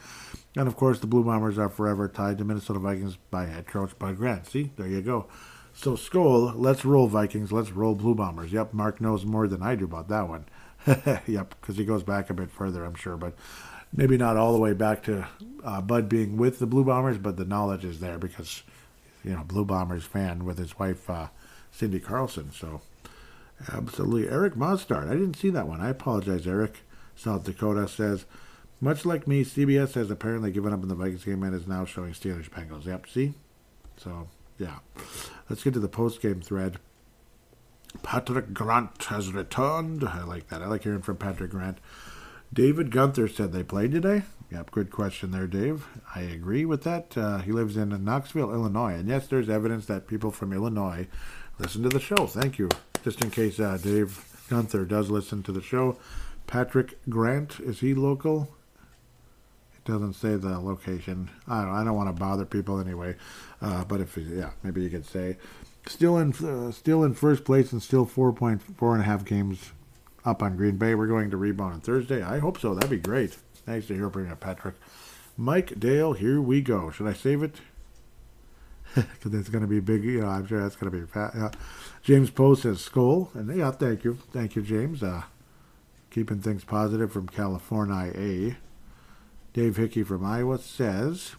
and of course the Blue Bombers are forever tied to Minnesota Vikings by head coach Bud Grant. See, there you go. So Skol, let's roll Vikings. Let's roll Blue Bombers. Yep, Mark knows more than I do about that one. yep, because he goes back a bit further, I'm sure, but maybe not all the way back to uh, Bud being with the Blue Bombers, but the knowledge is there because you know, Blue Bombers fan with his wife, uh, Cindy Carlson. So, absolutely. Eric Mostard. I didn't see that one. I apologize, Eric. South Dakota says, much like me, CBS has apparently given up on the Vikings game and is now showing Steelers Bengals. Yep, see? So, yeah. Let's get to the post game thread. Patrick Grant has returned. I like that. I like hearing from Patrick Grant. David Gunther said they played today. Yep, good question there, Dave. I agree with that. Uh, he lives in Knoxville, Illinois. And yes, there's evidence that people from Illinois listen to the show. Thank you. Just in case uh, Dave Gunther does listen to the show. Patrick Grant, is he local? It doesn't say the location. I don't, I don't want to bother people anyway. Uh, but if, yeah, maybe you could say. Still in, uh, still in first place and still 4.4 and a half games up on Green Bay. We're going to rebound on Thursday. I hope so. That'd be great. Thanks to hear from you, Patrick. Mike Dale, here we go. Should I save it? Because it's going to be big. You know, I'm sure that's going to be. Yeah. James Poe says Skol, and yeah, thank you, thank you, James. Uh, keeping things positive from California. A. Dave Hickey from Iowa says.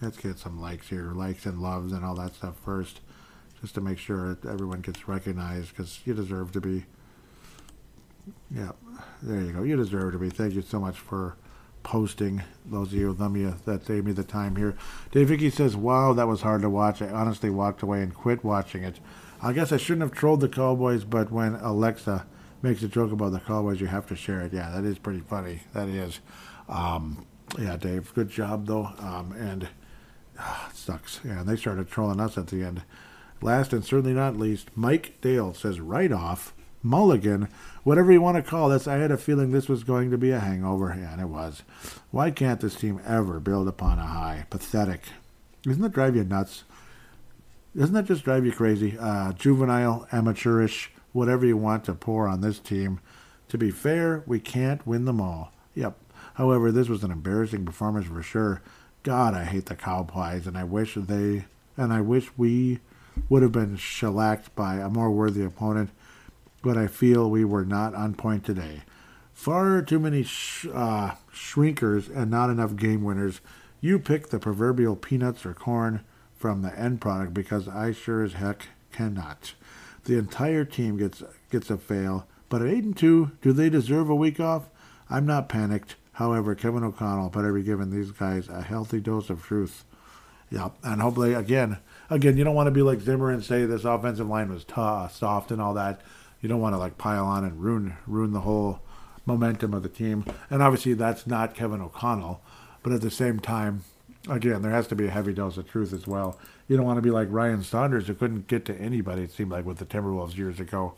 Let's get some likes here, likes and loves and all that stuff first, just to make sure everyone gets recognized because you deserve to be yeah, there you go. You deserve to be. Thank you so much for posting. Those of you, them you that gave me the time here. Dave Vicky says, "Wow, that was hard to watch. I honestly walked away and quit watching it. I guess I shouldn't have trolled the Cowboys, but when Alexa makes a joke about the Cowboys, you have to share it. Yeah, that is pretty funny. That is. Um, yeah, Dave, good job though. Um, and uh, it sucks. Yeah, and they started trolling us at the end. Last and certainly not least, Mike Dale says, right off." Mulligan, whatever you want to call this. I had a feeling this was going to be a hangover, and it was. Why can't this team ever build upon a high? Pathetic. Doesn't that drive you nuts? Doesn't that just drive you crazy? Uh, juvenile, amateurish, whatever you want to pour on this team. To be fair, we can't win them all. Yep. However, this was an embarrassing performance for sure. God, I hate the Cowboys, and I wish they and I wish we would have been shellacked by a more worthy opponent. But I feel we were not on point today. Far too many sh- uh, shrinkers and not enough game winners. You pick the proverbial peanuts or corn from the end product because I sure as heck cannot. The entire team gets gets a fail, but at eight and two, do they deserve a week off? I'm not panicked. However, Kevin O'Connell better be giving these guys a healthy dose of truth. Yep, and hopefully again, again, you don't want to be like Zimmer and say this offensive line was tough, soft, and all that. You don't want to like pile on and ruin ruin the whole momentum of the team. And obviously, that's not Kevin O'Connell. But at the same time, again, there has to be a heavy dose of truth as well. You don't want to be like Ryan Saunders, who couldn't get to anybody. It seemed like with the Timberwolves years ago,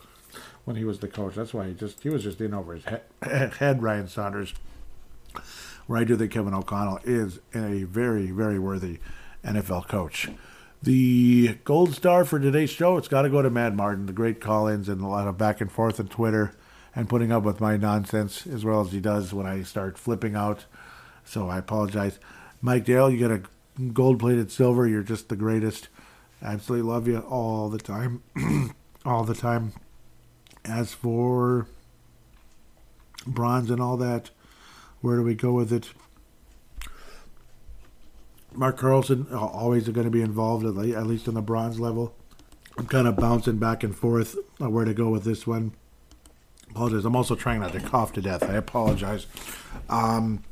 when he was the coach. That's why he just he was just in over his head. head Ryan Saunders. Where I do think Kevin O'Connell is a very very worthy NFL coach. The gold star for today's show, it's got to go to Mad Martin, the great call-ins and a lot of back and forth on Twitter and putting up with my nonsense as well as he does when I start flipping out. So I apologize. Mike Dale, you got a gold plated silver. You're just the greatest. Absolutely love you all the time. all the time. As for bronze and all that, where do we go with it? Mark Carlson always going to be involved at least on the bronze level. I'm kind of bouncing back and forth where to go with this one apologize. I'm also trying not to cough to death. I apologize. Um,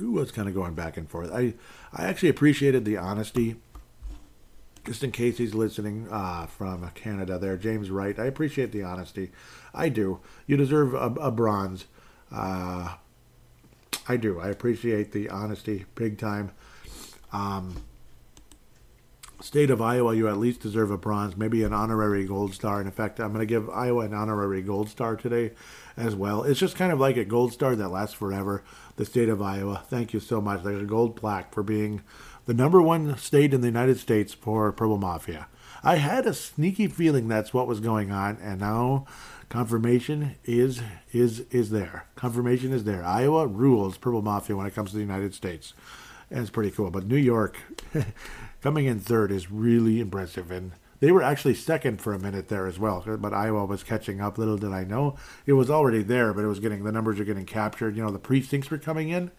ooh, was kind of going back and forth. I, I actually appreciated the honesty. Just in case he's listening uh, from Canada, there, James Wright. I appreciate the honesty. I do. You deserve a, a bronze. Uh, I do. I appreciate the honesty, big time. Um, state of Iowa, you at least deserve a bronze, maybe an honorary gold star. In fact, I'm going to give Iowa an honorary gold star today as well. It's just kind of like a gold star that lasts forever. The state of Iowa. Thank you so much. Like a gold plaque for being the number one state in the United States for Purple Mafia. I had a sneaky feeling that's what was going on, and now confirmation is is is there. Confirmation is there. Iowa rules Purple Mafia when it comes to the United States. And it's pretty cool. But New York coming in third is really impressive. And they were actually second for a minute there as well, but Iowa was catching up. Little did I know, it was already there, but it was getting the numbers are getting captured. You know, the precincts were coming in,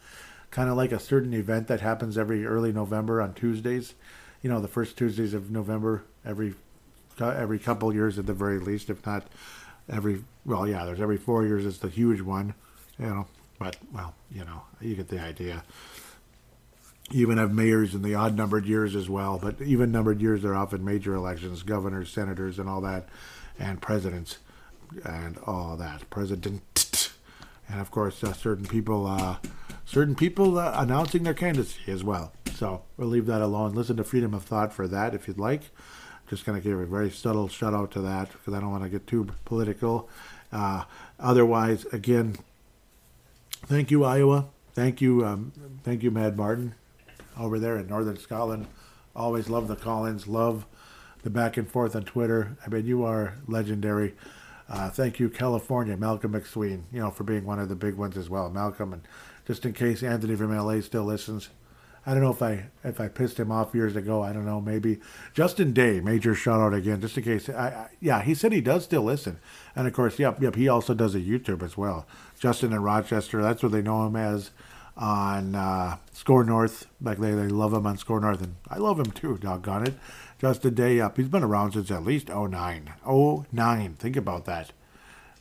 kind of like a certain event that happens every early November on Tuesdays. You know, the first Tuesdays of November every every couple years at the very least, if not every well, yeah, there's every four years. It's the huge one, you know. But well, you know, you get the idea even have mayors in the odd numbered years as well. But even numbered years are often major elections, governors, senators, and all that, and presidents, and all that. President, and of course, uh, certain people, uh, certain people uh, announcing their candidacy as well. So we'll leave that alone. Listen to Freedom of Thought for that if you'd like. Just going to give a very subtle shout out to that because I don't want to get too political. Uh, otherwise, again, thank you, Iowa. Thank you, um, thank you, Mad Martin over there in northern Scotland. Always love the call-ins, love the back and forth on Twitter. I mean, you are legendary. Uh, thank you, California, Malcolm McSween, you know, for being one of the big ones as well. Malcolm, and just in case Anthony from LA still listens, I don't know if I if I pissed him off years ago. I don't know. Maybe Justin Day, major shout out again, just in case. I, I, yeah, he said he does still listen, and of course, yep, yep. He also does a YouTube as well. Justin in Rochester, that's what they know him as on uh, Score North. Like they, they love him on Score North, and I love him too. Doggone it, just a day up. He's been around since at least 09. 09. Think about that.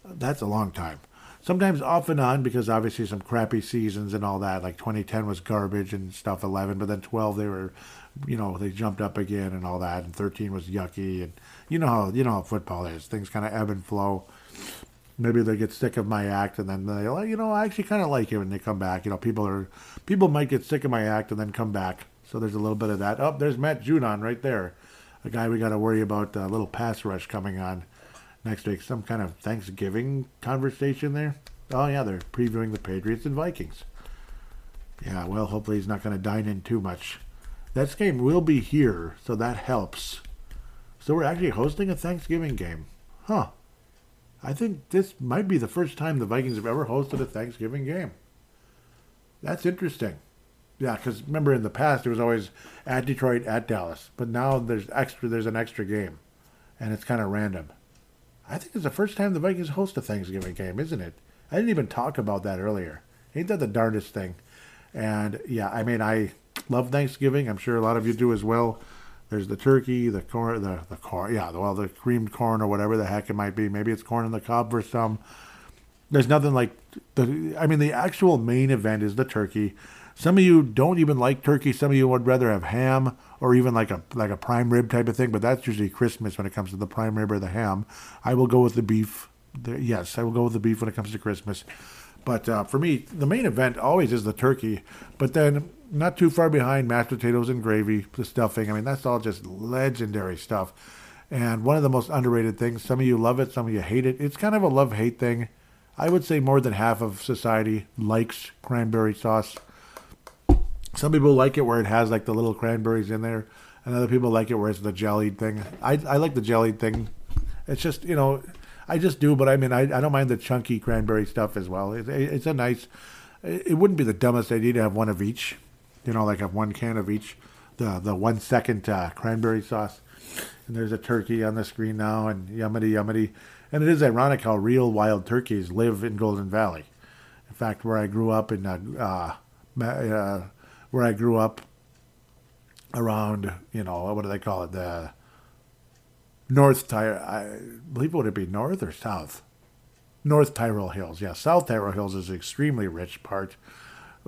That's a long time. Sometimes off and on because obviously some crappy seasons and all that. Like 2010 was garbage and stuff. 11, but then 12 they were, you know, they jumped up again and all that. And 13 was yucky. And you know how you know how football is. Things kind of ebb and flow maybe they get sick of my act and then they like oh, you know I actually kind of like it when they come back. You know, people are people might get sick of my act and then come back. So there's a little bit of that. Oh, there's Matt Judon right there, a guy we got to worry about. A little pass rush coming on next week. Some kind of Thanksgiving conversation there. Oh yeah, they're previewing the Patriots and Vikings. Yeah, well, hopefully he's not going to dine in too much. That game will be here, so that helps. So we're actually hosting a Thanksgiving game. Huh. I think this might be the first time the Vikings have ever hosted a Thanksgiving game. That's interesting. Yeah, because remember in the past it was always at Detroit, at Dallas, but now there's extra. There's an extra game, and it's kind of random. I think it's the first time the Vikings host a Thanksgiving game, isn't it? I didn't even talk about that earlier. Ain't that the darndest thing? And yeah, I mean, I love Thanksgiving. I'm sure a lot of you do as well. There's the turkey, the corn, the the corn, yeah, well, the creamed corn or whatever the heck it might be. Maybe it's corn on the cob for some. There's nothing like the. I mean, the actual main event is the turkey. Some of you don't even like turkey. Some of you would rather have ham or even like a like a prime rib type of thing. But that's usually Christmas when it comes to the prime rib or the ham. I will go with the beef. The, yes, I will go with the beef when it comes to Christmas. But uh, for me, the main event always is the turkey. But then not too far behind, mashed potatoes and gravy, the stuffing. I mean, that's all just legendary stuff. And one of the most underrated things, some of you love it, some of you hate it. It's kind of a love hate thing. I would say more than half of society likes cranberry sauce. Some people like it where it has like the little cranberries in there, and other people like it where it's the jellied thing. I, I like the jellied thing. It's just, you know, I just do, but I mean, I, I don't mind the chunky cranberry stuff as well. It, it, it's a nice, it wouldn't be the dumbest idea to have one of each you know, like have one can of each, the the one second uh, cranberry sauce. And there's a turkey on the screen now, and yummity yummity. And it is ironic how real wild turkeys live in Golden Valley. In fact, where I grew up in, uh, uh, uh, where I grew up around, you know, what do they call it? The North Tyrol, I believe would it be North or South? North Tyrol Hills. Yeah, South Tyrol Hills is an extremely rich part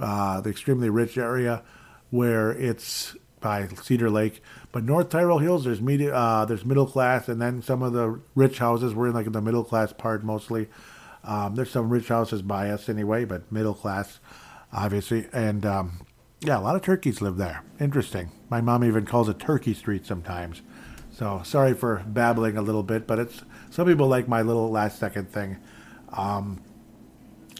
uh, the extremely rich area where it's by Cedar Lake. But North Tyrol Hills, there's media, uh, there's middle class, and then some of the rich houses. We're in like the middle class part mostly. Um, there's some rich houses by us anyway, but middle class, obviously. And um, yeah, a lot of turkeys live there. Interesting. My mom even calls it Turkey Street sometimes. So sorry for babbling a little bit, but it's some people like my little last second thing. Um,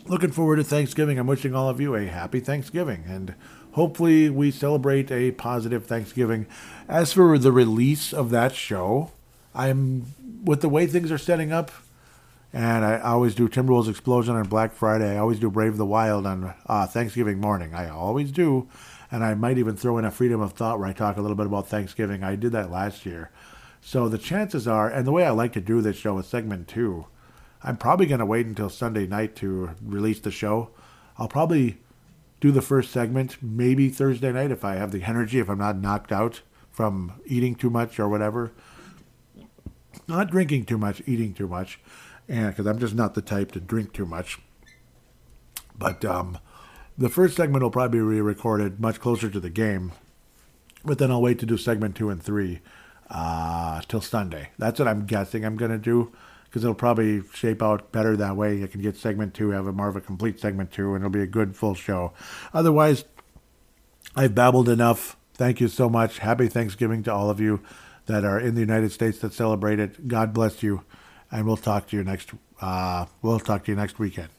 looking forward to Thanksgiving. I'm wishing all of you a happy Thanksgiving and hopefully we celebrate a positive Thanksgiving. As for the release of that show, I'm with the way things are setting up, and I always do Timberwolves Explosion on Black Friday. I always do Brave the Wild on uh, Thanksgiving morning. I always do, and I might even throw in a Freedom of Thought where I talk a little bit about Thanksgiving. I did that last year. So the chances are, and the way I like to do this show is segment two I'm probably going to wait until Sunday night to release the show. I'll probably do the first segment maybe Thursday night if I have the energy, if I'm not knocked out from eating too much or whatever. Not drinking too much, eating too much, and because I'm just not the type to drink too much. But um, the first segment will probably be re-recorded much closer to the game, but then I'll wait to do segment two and three uh, till Sunday. That's what I'm guessing I'm going to do because it'll probably shape out better that way. I can get segment two, have a more of a complete segment two, and it'll be a good full show. Otherwise, I've babbled enough. Thank you so much. Happy Thanksgiving to all of you that are in the United States that celebrate it. God bless you, and we'll talk to you next. Uh, we'll talk to you next weekend.